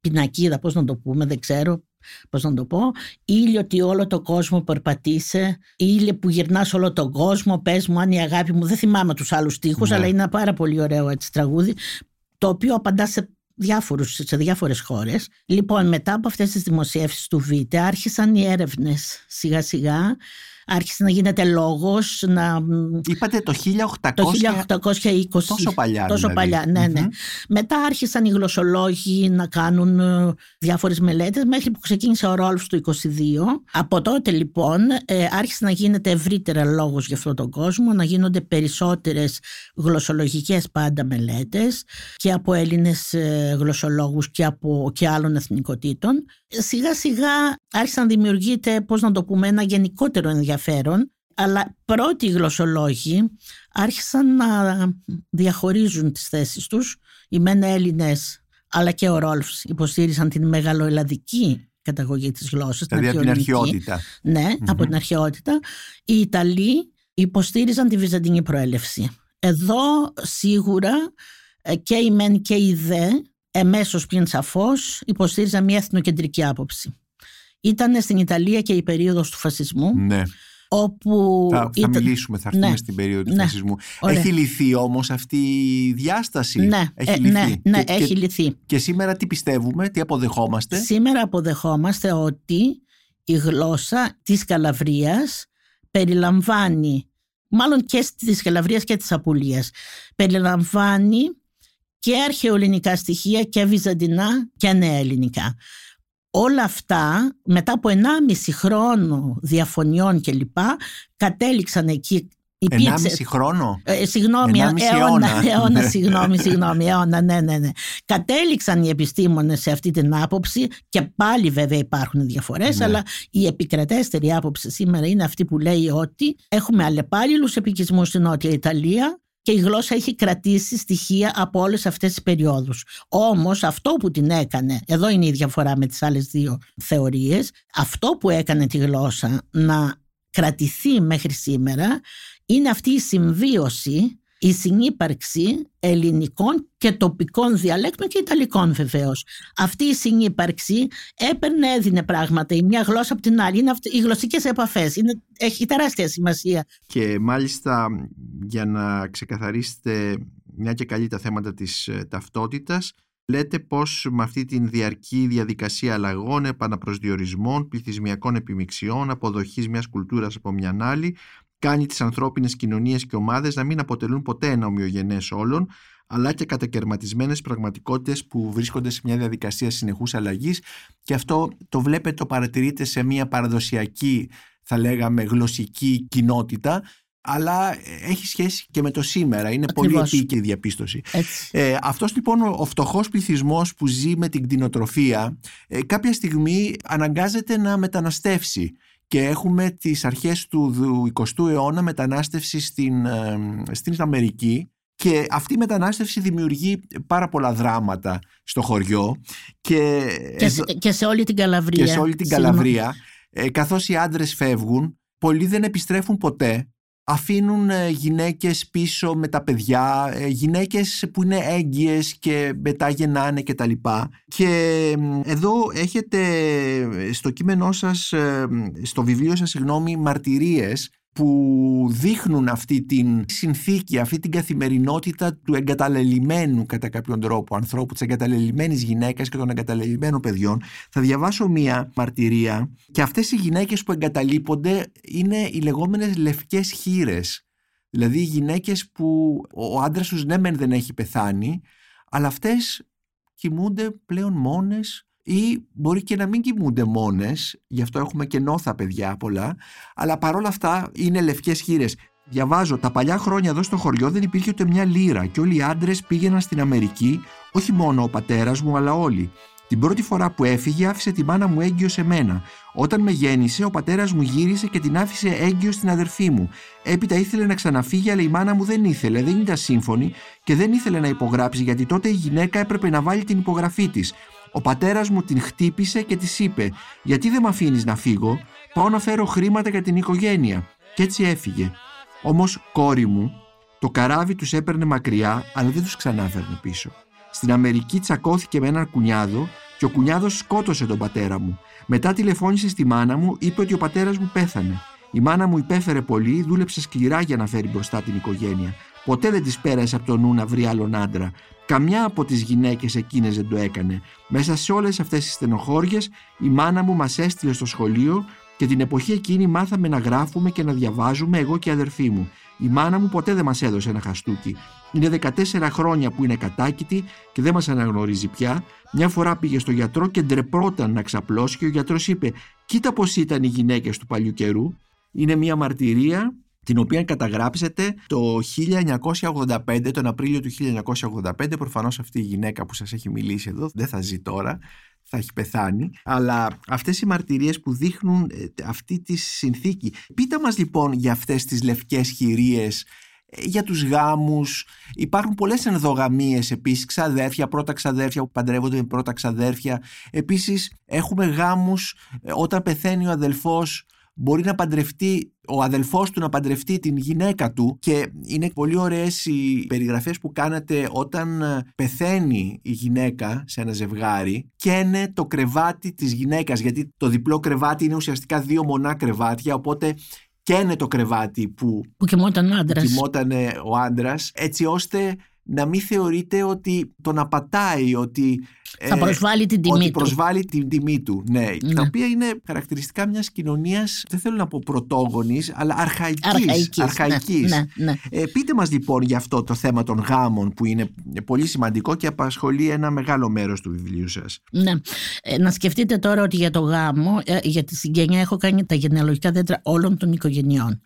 πινακίδα, πώς να το πούμε, δεν ξέρω πώς να το πω. Ήλιο ότι όλο το κόσμο περπατήσε, ήλιο που γυρνάς όλο τον κόσμο, πες μου αν η αγάπη μου, δεν θυμάμαι τους άλλους στίχους, Ναι. αλλά είναι ένα πάρα πολύ ωραίο έτσι τραγούδι, το οποίο απαντά σε διάφορους, σε διάφορες χώρες. Λοιπόν, μετά από αυτές τις δημοσιεύσεις του Βίτε άρχισαν οι έρευνες σιγά σιγά, άρχισε να γίνεται λόγος, να... Είπατε το 1800. Το 1820. Τόσο παλιά, Τόσο δηλαδή. παλιά, ναι, ναι. Μμμ. Μετά άρχισαν οι γλωσσολόγοι να κάνουν ε, διάφορες μελέτες μέχρι που ξεκίνησε ο Ρόλφς το 22. Από τότε λοιπόν ε, άρχισε να γίνεται ευρύτερα λόγος για αυτόν τον κόσμο, να γίνονται περισσότερες γλωσσολογικές πάντα μελέτες και από Έλληνες ε, γλωσσολόγους και από και άλλων εθνικοτήτων. Σιγά σιγά άρχισαν να δημιουργείται, πώς να το πούμε, ένα γενικότερο ενδιαφέρον αλλά πρώτοι γλωσσολόγοι άρχισαν να διαχωρίζουν τις θέσεις τους. Οι μεν Έλληνες αλλά και ο Ρόλφς υποστήριζαν την μεγαλοελλαδική καταγωγή της γλώσσας. Δηλαδή από την αρχαιοελληνική. αρχαιότητα. Ναι, από την αρχαιότητα. Οι Ιταλοί υποστήριζαν τη βυζαντινή προέλευση. Εδώ σίγουρα ε, και οι μεν και οι δε εμέσως πλην σαφώς υποστήριζαν μια εθνοκεντρική άποψη. Ήταν στην Ιταλία και η περίοδος του φασισμού Ναι. όπου Θα, θα ήταν- μιλήσουμε, θα έρθουμε Ναι. στην περίοδο του Ναι. φασισμού. Ωραία. Έχει λυθεί όμως αυτή η διάσταση; Ναι, έχει ε, λυθεί. ναι, ναι, Και- έχει και, λυθεί. και σήμερα τι πιστεύουμε, τι αποδεχόμαστε; Σήμερα αποδεχόμαστε ότι η γλώσσα της Καλαβρίας περιλαμβάνει, μάλλον και της Καλαβρίας και της Απουλίας, περιλαμβάνει και αρχαιοελληνικά στοιχεία και βυζαντινά και νέα ελληνικά. Όλα αυτά μετά από 1,5 χρόνο διαφωνιών κλπ κατέληξαν εκεί. Υπήρξε, Ενάμιση χρόνο; ε, συγγνώμη, Ενάμιση αιώνα, αιώνα. αιώνα, Ναι. συγγνώμη, συγγνώμη, αιώνα, ναι, ναι, ναι. Κατέληξαν οι επιστήμονες σε αυτή την άποψη και πάλι βέβαια υπάρχουν διαφορές, Ναι. αλλά η επικρατέστερη άποψη σήμερα είναι αυτή που λέει ότι έχουμε αλλεπάλληλους επικισμούς στην Νότια Ιταλία και η γλώσσα έχει κρατήσει στοιχεία από όλες αυτές τις περιόδους. Όμως αυτό που την έκανε, εδώ είναι η διαφορά με τις άλλες δύο θεωρίες, αυτό που έκανε τη γλώσσα να κρατηθεί μέχρι σήμερα είναι αυτή η συμβίωση, η συνύπαρξη ελληνικών και τοπικών διαλέκτων και ιταλικών βεβαίως. Αυτή η συνύπαρξη έπαιρνε, έδινε πράγματα η μια γλώσσα από την άλλη. Είναι αυτ- οι γλωσσικές επαφές. Είναι, έχει τεράστια σημασία. Και μάλιστα για να ξεκαθαρίσετε μια και καλή τα θέματα της ε, ταυτότητας λέτε πως με αυτή την διαρκή διαδικασία αλλαγών, επαναπροσδιορισμών, πληθυσμιακών επιμειξιών, αποδοχής μιας κουλτούρας από μια άλλη κάνει τις ανθρώπινες κοινωνίες και ομάδες να μην αποτελούν ποτέ ένα ομοιογενές όλων αλλά και κατακαιρματισμένες πραγματικότητες που βρίσκονται σε μια διαδικασία συνεχούς αλλαγής και αυτό το βλέπετε, το παρατηρείτε σε μια παραδοσιακή θα λέγαμε γλωσσική κοινότητα αλλά έχει σχέση και με το σήμερα. Είναι πολύ επίκαιρη η διαπίστωση. Ε, αυτός λοιπόν ο φτωχός πληθυσμός που ζει με την κτηνοτροφία ε, κάποια στιγμή αναγκάζεται να μεταναστεύσει και έχουμε τις αρχές του 20ου αιώνα μετανάστευση στην, ε, στην Αμερική και αυτή η μετανάστευση δημιουργεί πάρα πολλά δράματα στο χωριό και, και, σε, και σε όλη την Καλαβρία. Και σε όλη την Καλαβρία. Ε, καθώς οι άντρες φεύγουν, πολλοί δεν επιστρέφουν ποτέ αφήνουν ε, γυναίκες πίσω με τα παιδιά, ε, γυναίκες που είναι έγκυες και μετά γεννάνε και τα λοιπά. Και εδώ έχετε στο κείμενό σας, στο βιβλίο σας, συγγνώμη, μαρτυρίες που δείχνουν αυτή την συνθήκη, αυτή την καθημερινότητα του εγκαταλελειμμένου κατά κάποιον τρόπο ανθρώπου, της εγκαταλελειμμένης γυναίκας και των εγκαταλελειμμένων παιδιών. Θα διαβάσω μία μαρτυρία και αυτές οι γυναίκες που εγκαταλείπονται είναι οι λεγόμενες λευκές χείρες. Δηλαδή οι γυναίκες που ο άντρας τους ναι μεν δεν έχει πεθάνει, αλλά αυτές κοιμούνται πλέον μόνες ή μπορεί και να μην κοιμούνται μόνες, γι' αυτό έχουμε και νόθα παιδιά πολλά, αλλά παρόλα αυτά είναι λευκές χείρες. Διαβάζω, τα παλιά χρόνια εδώ στο χωριό δεν υπήρχε ούτε μια λίρα και όλοι οι άντρες πήγαιναν στην Αμερική, όχι μόνο ο πατέρας μου αλλά όλοι. Την πρώτη φορά που έφυγε άφησε τη μάνα μου έγκυο σε μένα. Όταν με γέννησε, ο πατέρας μου γύρισε και την άφησε έγκυο στην αδερφή μου. Έπειτα ήθελε να ξαναφύγει, αλλά η μάνα μου δεν ήθελε, δεν ήταν σύμφωνη και δεν ήθελε να υπογράψει γιατί τότε η γυναίκα έπρεπε να βάλει την υπογραφή της. Ο πατέρας μου την χτύπησε και της είπε «Γιατί δεν με αφήνεις να φύγω, πάω να φέρω χρήματα για την οικογένεια». Και έτσι έφυγε. Όμως κόρη μου, το καράβι τους έπαιρνε μακριά, αλλά δεν τους ξανάφερνε πίσω. Στην Αμερική τσακώθηκε με έναν κουνιάδο και ο κουνιάδος σκότωσε τον πατέρα μου. Μετά τηλεφώνησε στη μάνα μου, είπε ότι ο πατέρας μου πέθανε. Η μάνα μου υπέφερε πολύ, δούλεψε σκληρά για να φέρει μπροστά την οικογένεια. Ποτέ δεν της πέρασε από το νου να βρει άλλον άντρα. Καμιά από τις γυναίκες εκείνες δεν το έκανε. Μέσα σε όλες αυτές τις στενοχώριες, η μάνα μου μας έστειλε στο σχολείο και την εποχή εκείνη μάθαμε να γράφουμε και να διαβάζουμε εγώ και η αδερφή μου. Η μάνα μου ποτέ δεν μας έδωσε ένα χαστούκι. Είναι 14 χρόνια που είναι κατάκητη και δεν μας αναγνωρίζει πια. Μια φορά πήγε στο γιατρό και ντρεπόταν να ξαπλώσει και ο γιατρός είπε: Κοίτα πώς ήταν οι γυναίκες του παλιού καιρού. Είναι μια μαρτυρία την οποία καταγράψετε το 1985, τον Απρίλιο του 1985. Προφανώς αυτή η γυναίκα που σας έχει μιλήσει εδώ δεν θα ζει τώρα, θα έχει πεθάνει. Αλλά αυτές οι μαρτυρίες που δείχνουν ε, αυτή τη συνθήκη. Πείτε μας λοιπόν για αυτές τις λευκές χειρίες ε, για τους γάμους. Υπάρχουν πολλές ενδογαμίες επίσης, ξαδέρφια, πρώτα ξαδέρφια που παντρεύονται με πρώτα ξαδέρφια. Επίσης έχουμε γάμους ε, όταν πεθαίνει ο αδελφός μπορεί να παντρευτεί ο αδελφός του να παντρευτεί την γυναίκα του και είναι πολύ ωραίες οι περιγραφές που κάνατε όταν ε, πεθαίνει η γυναίκα σε ένα ζευγάρι και είναι το κρεβάτι της γυναίκας γιατί το διπλό κρεβάτι είναι ουσιαστικά δύο μονά κρεβάτια οπότε και είναι το κρεβάτι που, που κοιμόταν ο άντρας. ο άντρας έτσι ώστε να μην θεωρείτε ότι τον απατάει, ότι θα προσβάλλει την τιμή ότι του. προσβάλλει την τιμή του, ναι. ναι. Τα οποία είναι χαρακτηριστικά μιας κοινωνίας, δεν θέλω να πω πρωτόγονης, αλλά αρχαϊκής. αρχαϊκής. Ναι, ναι, ναι. Ε, πείτε μας λοιπόν για αυτό το θέμα των γάμων που είναι πολύ σημαντικό και απασχολεί ένα μεγάλο μέρος του βιβλίου σας. Ναι. Ε, να σκεφτείτε τώρα ότι για το γάμο, ε, για τη συγγένεια έχω κάνει τα γενεαλογικά δέντρα όλων των οικογενειών.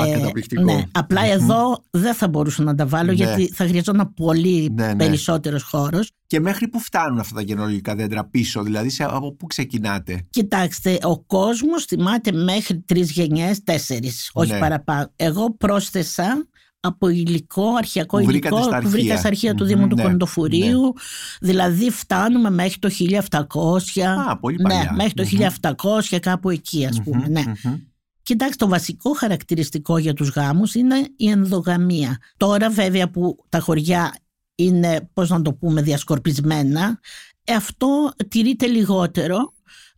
Α, ε, καταπληκτικό. Ναι. Απλά εδώ δεν θα μπορούσα να τα βάλω ναι. γιατί θα χρειαζόταν πολύ ναι, ναι. περισσότερος χώρος. Και μέχρι που φτάνουν αυτά τα γενολογικά δέντρα πίσω, δηλαδή σε, από πού ξεκινάτε; Κοιτάξτε, ο κόσμος θυμάται μέχρι τρεις γενιές, τέσσερις, όχι ναι. παραπάνω. Εγώ πρόσθεσα από υλικό, αρχαιακό που υλικό που βρήκα στα αρχεία του Δήμου του ναι, Κοντοφουρίου. Ναι. Δηλαδή φτάνουμε μέχρι το 1700. Α, πολύ παλιά. Ναι, μέχρι το 1700 κάπου εκεί ας πούμε. ναι. Κοιτάξτε, το βασικό χαρακτηριστικό για τους γάμους είναι η ενδογαμία. Τώρα βέβαια που τα χωριά είναι, πώς να το πούμε, διασκορπισμένα, ε, αυτό τηρείται λιγότερο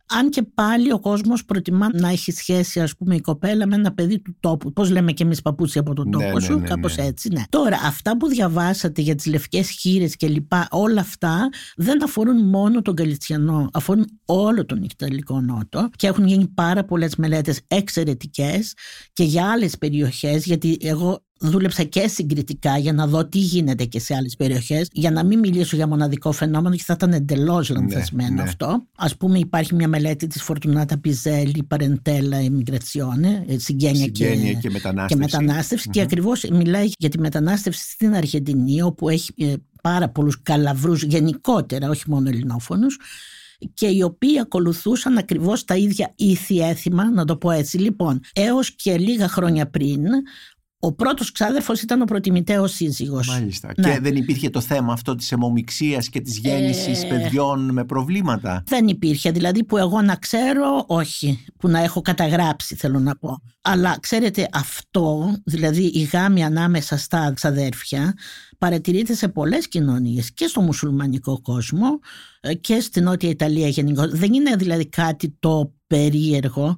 αν και πάλι ο κόσμος προτιμά να έχει σχέση, ας πούμε, η κοπέλα με ένα παιδί του τόπου. Πώς λέμε και εμείς παπούτσι από τον ναι, τόπο ναι, σου, ναι, κάπως έτσι. Ναι. Τώρα, αυτά που διαβάσατε για τις λευκές χείρες και λοιπά, όλα αυτά δεν αφορούν μόνο τον Καλιτσιανό, αφορούν όλο τον Ιταλικό Νότο και έχουν γίνει πάρα πολλές μελέτες εξαιρετικές και για άλλες περιοχές, γιατί εγώ δούλεψα και συγκριτικά για να δω τι γίνεται και σε άλλες περιοχές για να μην μιλήσω για μοναδικό φαινόμενο και θα ήταν εντελώς Ναι, λανθασμένο ναι. αυτό. Ας πούμε υπάρχει μια μελέτη της Φορτουνάτα Πιζέλη Παρεντέλα Εμιγρατσιόνε συγγένεια, Συγγένεια και και μετανάστευση. και μεταναστευση και ακριβώς μιλάει για τη μετανάστευση στην Αργεντινή όπου έχει ε, πάρα πολλούς καλαβρούς γενικότερα, όχι μόνο ελληνόφωνους και οι οποίοι ακολουθούσαν ακριβώς τα ίδια ήθη έθιμα, να το πω έτσι. Λοιπόν, έως και λίγα χρόνια πριν, ο πρώτος ξάδερφος ήταν ο προτιμητέος σύζυγος. Μάλιστα. Ναι. Και δεν υπήρχε το θέμα αυτό της αιμομιξίας και της γέννησης Ε, παιδιών με προβλήματα; Δεν υπήρχε, δηλαδή που εγώ να ξέρω, όχι, που να έχω καταγράψει θέλω να πω. Αλλά ξέρετε αυτό, δηλαδή η γάμη ανάμεσα στα ξαδέρφια, παρατηρείται σε πολλές κοινωνίες και στο μουσουλμανικό κόσμο ε, και στην Νότια Ιταλία γενικώ. Δεν είναι δηλαδή κάτι το περίεργο.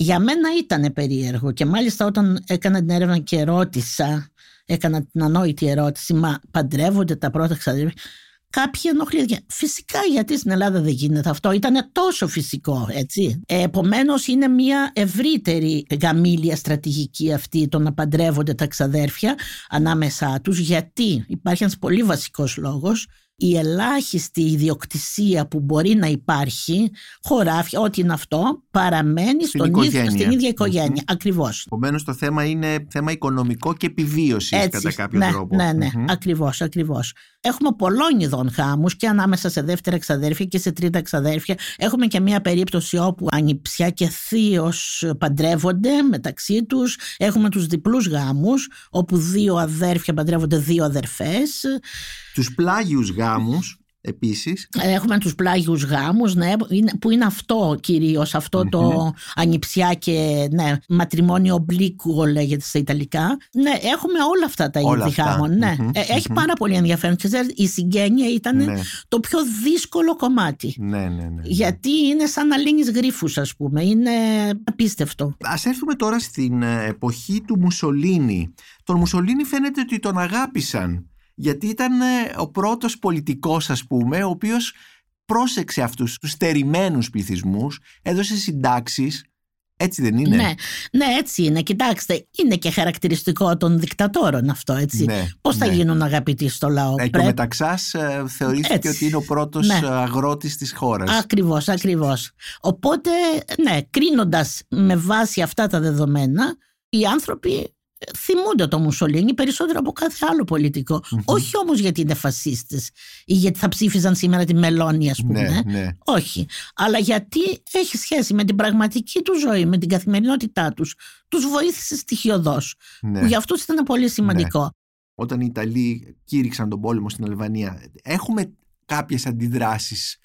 Για μένα ήταν περίεργο και μάλιστα όταν έκανα την έρευνα και ρώτησα, έκανα την ανόητη ερώτηση, μα παντρεύονται τα πρώτα ξαδέρφια. Κάποιοι ενοχλήθηκαν. Φυσικά γιατί στην Ελλάδα δεν γίνεται αυτό. Ήταν τόσο φυσικό, έτσι. Επομένως, είναι μια ευρύτερη γαμήλια στρατηγική αυτή το να παντρεύονται τα ξαδέρφια ανάμεσά τους. Γιατί; Υπάρχει ένας πολύ βασικός λόγος. Η ελάχιστη ιδιοκτησία που μπορεί να υπάρχει, χωράφια, ό,τι είναι αυτό, παραμένει Στην στον ίδιο, οικογένεια. στην ίδια οικογένεια. Ακριβώς. Επομένως το θέμα είναι θέμα οικονομικό και επιβίωσης κατά κάποιο ναι, τρόπο. Ναι, ναι, Μμμ. ακριβώς, ακριβώς. Έχουμε πολλών ειδών γάμους και ανάμεσα σε δεύτερα εξαδέρφια και σε τρίτα εξαδέρφια. Έχουμε και μια περίπτωση όπου ανιψιά και θείος παντρεύονται μεταξύ τους. Έχουμε τους διπλούς γάμους όπου δύο αδέρφια παντρεύονται δύο αδερφές. Τους πλάγιους γάμους επίσης Έχουμε τους πλάγιους γάμους, ναι, είναι- που είναι αυτό κυρίως, αυτό το ανιψιά και ναι, ματριμόνιο ομπλίκουο λέγεται στα Ιταλικά. Ναι, έχουμε όλα αυτά τα Όλα είδη αυτά. γάμων. Ναι. Μμμ, Ε, Έχει μμμ. πάρα πολύ ενδιαφέρον. Και ξέρεις, η συγγένεια ήταν Ναι. το πιο δύσκολο κομμάτι. Ναι, ναι, ναι. Γιατί είναι σαν να λύνεις γρίφους ας πούμε. Είναι απίστευτο. Ας έρθουμε τώρα στην ε, εποχή του Μουσολίνη. Τον Μουσολίνη φαίνεται ότι τον αγάπησαν γιατί ήταν ε, ο πρώτος πολιτικός ας πούμε ο οποίος πρόσεξε αυτούς τους στερημένους πληθυσμούς, έδωσε συντάξεις, έτσι δεν είναι; Ναι, ναι, έτσι είναι. Κοιτάξτε, είναι και χαρακτηριστικό των δικτατόρων αυτό, έτσι. Ναι, Πώς θα ναι. γίνουν αγαπητοί στο λαό; Ε, και ο Πρέπει- Μεταξάς ε, θεωρήθηκε Έτσι. ότι είναι ο πρώτος Ναι. ε, αγρότης της χώρας. Ακριβώς, ακριβώς. Οπότε, ναι, κρίνοντας με βάση αυτά τα δεδομένα, οι άνθρωποι θυμούνται το Μουσολίνι περισσότερο από κάθε άλλο πολιτικό. Όχι όμως γιατί είναι φασίστες ή γιατί θα ψήφιζαν σήμερα τη Μελώνη, ας πούμε. ναι, ναι. Όχι. Αλλά γιατί έχει σχέση με την πραγματική του ζωή, με την καθημερινότητά τους. Τους βοήθησες στοιχειοδός. ναι. Που για αυτούς ήταν πολύ σημαντικό. Όταν οι Ιταλοί κήρυξαν τον πόλεμο στην Αλβανία, έχουμε κάποιες αντιδράσεις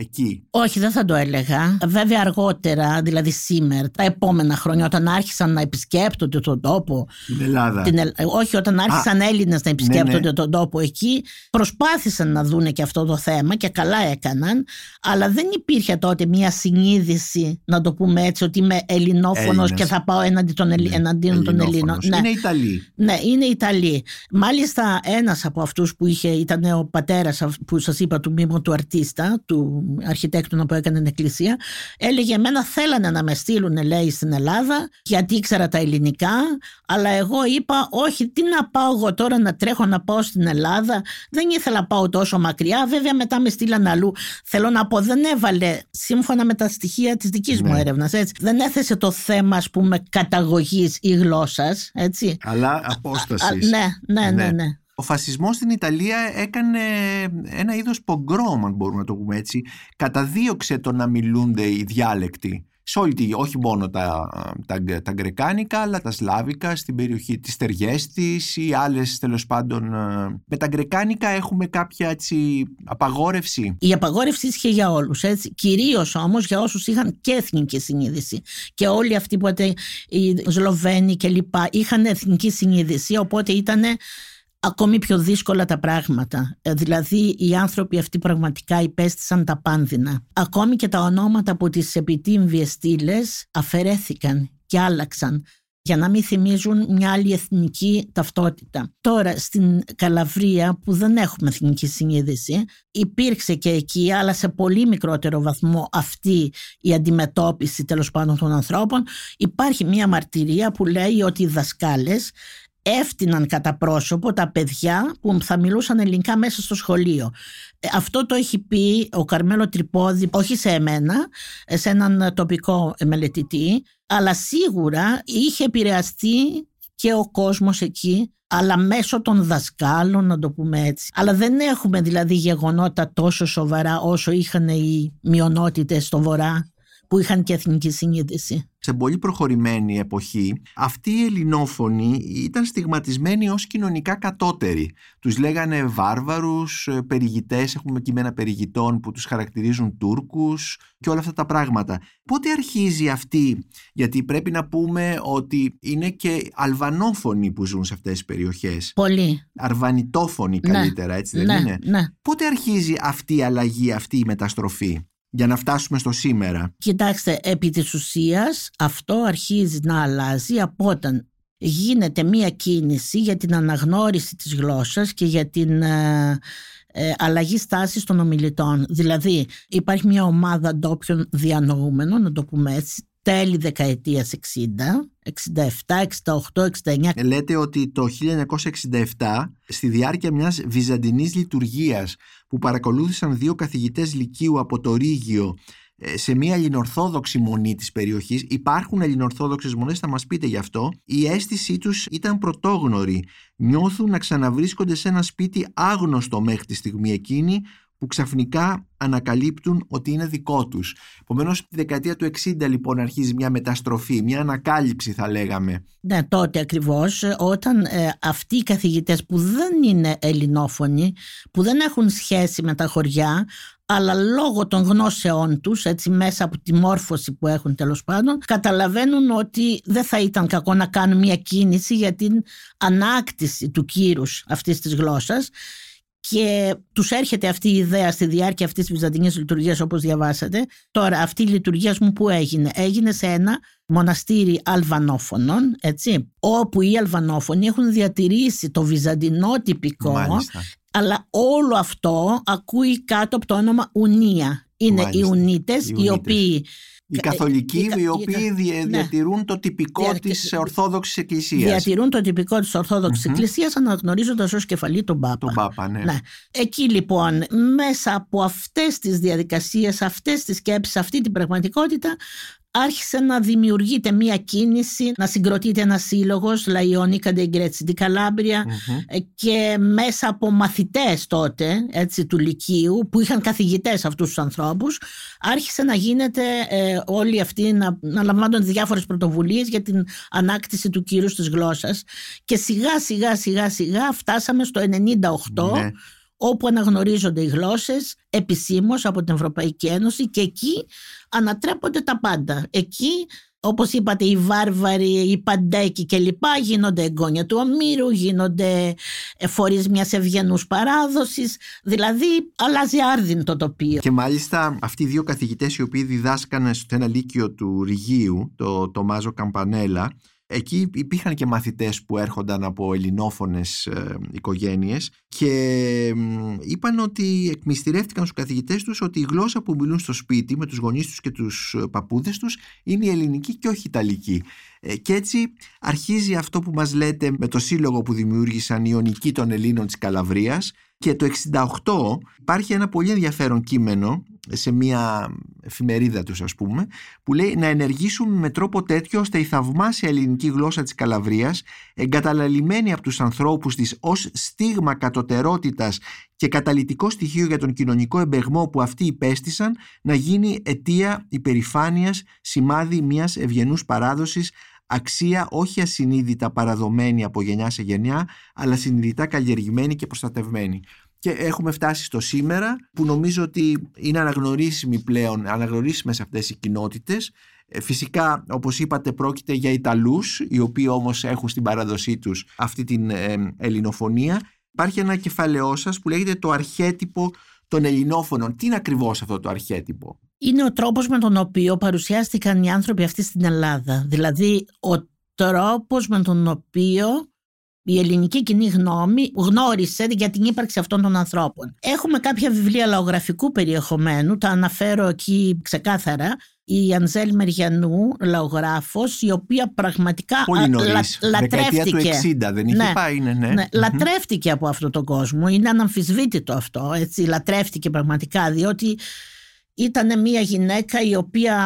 εκεί. Όχι, δεν θα το έλεγα. Βέβαια, αργότερα, δηλαδή σήμερα, τα επόμενα χρόνια, όταν άρχισαν να επισκέπτονται τον τόπο. Στην Ελλάδα. Την, Ελ- όχι, όταν άρχισαν Έλληνες να επισκέπτονται ναι. τον τόπο εκεί, προσπάθησαν να δούνε και αυτό το θέμα και καλά έκαναν. Αλλά δεν υπήρχε τότε μια συνείδηση, να το πούμε έτσι, ότι είμαι Ελληνόφωνος Έλληνας. και θα πάω έναντι των, Ελλη- Ναι, εναντίον των Ελλήνων. Ελληνόφωνος. Ναι. Είναι Ιταλοί. Ναι, είναι Ιταλοί. Μάλιστα, ένας από αυτούς που είχε, ήταν ο πατέρας που σας είπα του μήμου του αρτίστα, του αρχιτέκτονα που έκανε την εκκλησία, έλεγε: Εμένα θέλανε να με στείλουν, λέει, στην Ελλάδα, γιατί ήξερα τα ελληνικά, αλλά εγώ είπα: Όχι, τι να πάω εγώ τώρα να τρέχω να πάω στην Ελλάδα. Δεν ήθελα να πάω τόσο μακριά. Βέβαια, μετά με στείλαν αλλού. Θέλω να πω, δεν έβαλε, σύμφωνα με τα στοιχεία της δικής μου Ναι. έρευνας, δεν έθεσε το θέμα, ας πούμε, καταγωγής ή γλώσσας, έτσι. Αλλά απόστασης. Α, ναι, ναι, ναι, ναι. Ο φασισμός στην Ιταλία έκανε ένα είδος πογκρόμ, αν μπορούμε να το πούμε έτσι. Καταδίωξε το να μιλούνται οι διάλεκτοι. Σε όλη τη, όχι μόνο τα, τα, τα γκρεκάνικα, αλλά τα σλάβικα στην περιοχή της Τεργέστης ή άλλες τέλος πάντων. ε, Με τα γκρεκάνικα έχουμε κάποια έτσι απαγόρευση. Η απαγόρευση ίσχυε για όλους. Κυρίως όμως για όσους είχαν και εθνική συνείδηση. Και όλοι αυτοί που ήταν οι Σλοβαίνοι και λοιπά είχαν εθνική συνείδηση, οπότε ήταν ακόμη πιο δύσκολα τα πράγματα. Ε, Δηλαδή οι άνθρωποι αυτοί πραγματικά υπέστησαν τα πάνδυνα. Ακόμη και τα ονόματα από τις επιτύμβιες στήλες αφαιρέθηκαν και άλλαξαν για να μην θυμίζουν μια άλλη εθνική ταυτότητα. Τώρα στην Καλαβρία που δεν έχουμε εθνική συνείδηση υπήρξε και εκεί αλλά σε πολύ μικρότερο βαθμό αυτή η αντιμετώπιση τέλος πάντων των ανθρώπων υπάρχει μια μαρτυρία που λέει ότι οι δασκάλες έφτυναν κατά πρόσωπο τα παιδιά που θα μιλούσαν ελληνικά μέσα στο σχολείο. Ε, αυτό το έχει πει ο Καρμέλο Τρυπόδη, όχι σε εμένα, ε, σε έναν τοπικό μελετητή, αλλά σίγουρα είχε επηρεαστεί και ο κόσμος εκεί αλλά μέσω των δασκάλων να το πούμε έτσι. Αλλά δεν έχουμε δηλαδή γεγονότα τόσο σοβαρά όσο είχαν οι μειονότητες στο βορρά που είχαν και εθνική συνείδηση. Σε πολύ προχωρημένη εποχή, αυτοί οι ελληνόφωνοι ήταν στιγματισμένοι ως κοινωνικά κατώτεροι. Τους λέγανε βάρβαρους, ε, περιγητές, έχουμε κείμενα περιγητών που τους χαρακτηρίζουν Τούρκους και όλα αυτά τα πράγματα. Πότε αρχίζει αυτή, γιατί πρέπει να πούμε ότι είναι και αλβανόφωνοι που ζουν σε αυτές τις περιοχές. Πολύ. Αρβανιτόφωνοι ναι. καλύτερα, έτσι δεν ναι, είναι; Ναι. Πότε αρχίζει αυτή η αλλαγή, αυτή η μεταστροφή; Για να φτάσουμε στο σήμερα. Κοιτάξτε, επί της ουσίας αυτό αρχίζει να αλλάζει από όταν γίνεται μία κίνηση για την αναγνώριση της γλώσσας και για την ε, ε, αλλαγή στάσης των ομιλητών. Δηλαδή υπάρχει μια ομάδα ντόπιων διανοούμενων, να το πούμε έτσι, τέλη δεκαετίας 60, 67, 68, 69. Λέτε ότι το 1967 στη διάρκεια μιας βυζαντινής λειτουργίας που παρακολούθησαν δύο καθηγητές λυκείου από το Ρήγιο ε, σε μια ελληνορθόδοξη μονή της περιοχής υπάρχουν ελληνορθόδοξες μονές, θα μας πείτε γι' αυτό η αίσθησή τους ήταν πρωτόγνωρη νιώθουν να ξαναβρίσκονται σε ένα σπίτι άγνωστο μέχρι τη στιγμή εκείνη που ξαφνικά ανακαλύπτουν ότι είναι δικό τους. Επομένως, τη δεκαετία του 60 λοιπόν αρχίζει μια μεταστροφή, μια ανακάλυψη θα λέγαμε. Ναι, τότε ακριβώς όταν ε, αυτοί οι καθηγητές που δεν είναι ελληνόφωνοι, που δεν έχουν σχέση με τα χωριά, αλλά λόγω των γνώσεών τους, έτσι μέσα από τη μόρφωση που έχουν τέλος πάντων, καταλαβαίνουν ότι δεν θα ήταν κακό να κάνουν μια κίνηση για την ανάκτηση του κύρους αυτής της γλώσσας και τους έρχεται αυτή η ιδέα στη διάρκεια αυτής της βυζαντινής λειτουργίας, όπως διαβάσατε. Τώρα, αυτή η λειτουργία μου που έγινε, έγινε σε ένα μοναστήρι αλβανόφωνων, έτσι, όπου οι αλβανόφωνοι έχουν διατηρήσει το βυζαντινό τυπικό, Μάλιστα. αλλά όλο αυτό ακούει κάτω από το όνομα Ουνία. Είναι Μάλιστα. οι Ουνίτες, Οι οι Ουνίτες. οποίοι Οι καθολικοί οι κα- οι, οι οποίοι κα- δια- ναι. διατηρούν το τυπικό Δια- της Ορθόδοξης Εκκλησίας. διατηρούν το τυπικό της Ορθόδοξης Μμμ. Εκκλησίας αναγνωρίζοντας ως κεφαλή τον Πάπα. Τον Πάπα, ναι. Ναι. Εκεί λοιπόν μέσα από αυτές τις διαδικασίες, αυτές τις σκέψεις, αυτή την πραγματικότητα άρχισε να δημιουργείται μία κίνηση, να συγκροτείται ένας σύλλογος, Λαϊόνι Καντεγκρέτσι τη Καλάμπρια Μμμ. ε, και μέσα από μαθητές τότε έτσι, του Λυκείου που είχαν καθηγητές αυτούς τους ανθρώπους άρχισε να γίνεται ε, όλοι αυτοί να, να λαμβάνουν διάφορες πρωτοβουλίες για την ανάκτηση του κύρους της γλώσσας και σιγά σιγά σιγά σιγά φτάσαμε στο 98 Ναι. Όπου αναγνωρίζονται οι γλώσσες επισήμως από την Ευρωπαϊκή Ένωση και εκεί ανατρέπονται τα πάντα. Εκεί όπως είπατε οι βάρβαροι, οι παντέκοι κλπ γίνονται εγγόνια του ομήρου, γίνονται ε, φορείς μιας ευγενούς παράδοσης, δηλαδή αλλάζει άρδιν το τοπίο. Και μάλιστα αυτοί οι δύο καθηγητές οι οποίοι διδάσκανε στο ένα λύκειο του Ριγίου, το Τομάζο Καμπανέλα, εκεί υπήρχαν και μαθητές που έρχονταν από ελληνόφωνες ε, οικογένειες και μ, είπαν ότι εκμυστηρεύτηκαν στους καθηγητές τους ότι η γλώσσα που μιλούν στο σπίτι με τους γονείς τους και τους ε, παππούδες τους είναι η ελληνική και όχι η ιταλική. Ε, και έτσι αρχίζει αυτό που μας λέτε με το σύλλογο που δημιούργησαν οι Ιωνικοί των Ελλήνων της Καλαβρίας και το 68 υπάρχει ένα πολύ ενδιαφέρον κείμενο σε μια εφημερίδα τους ας πούμε που λέει να ενεργήσουμε με τρόπο τέτοιο ώστε η θαυμάσια ελληνική γλώσσα της Καλαβρίας εγκαταλαλημένη από τους ανθρώπους της ως στίγμα κατωτερότητας και καταλυτικό στοιχείο για τον κοινωνικό εμπεγμό που αυτοί υπέστησαν να γίνει αιτία υπερηφάνειας σημάδι μιας ευγενούς παράδοσης αξία όχι ασυνείδητα παραδομένη από γενιά σε γενιά, αλλά συνειδητά καλλιεργημένη και προστατευμένη. Και έχουμε φτάσει στο σήμερα που νομίζω ότι είναι αναγνωρίσιμοι πλέον, αναγνωρίσιμες αυτές οι κοινότητες. Ε, Φυσικά, όπως είπατε, πρόκειται για Ιταλούς, οι οποίοι όμως έχουν στην παράδοσή τους αυτή την ε, ελληνοφωνία. Υπάρχει ένα κεφαλαιό σας που λέγεται το αρχέτυπο των ελληνόφωνων. Τι είναι ακριβώς αυτό το αρχέτυπο; Είναι ο τρόπος με τον οποίο παρουσιάστηκαν οι άνθρωποι αυτοί στην Ελλάδα. Δηλαδή ο τρόπος με τον οποίο η ελληνική κοινή γνώμη γνώρισε για την ύπαρξη αυτών των ανθρώπων. Έχουμε κάποια βιβλία λαογραφικού περιεχομένου, τα αναφέρω εκεί ξεκάθαρα, η Ανζέλ Μεριανού, λαογράφος, η οποία πραγματικά Πολύ νωρίς, λα, λατρεύτηκε. του 60, δεν είχε Ναι. πάει, ναι, ναι. Ναι, λατρεύτηκε από αυτόν τον κόσμο. Είναι αναμφισβήτητο αυτό. Έτσι, λατρεύτηκε πραγματικά, διότι ήταν μια γυναίκα η οποία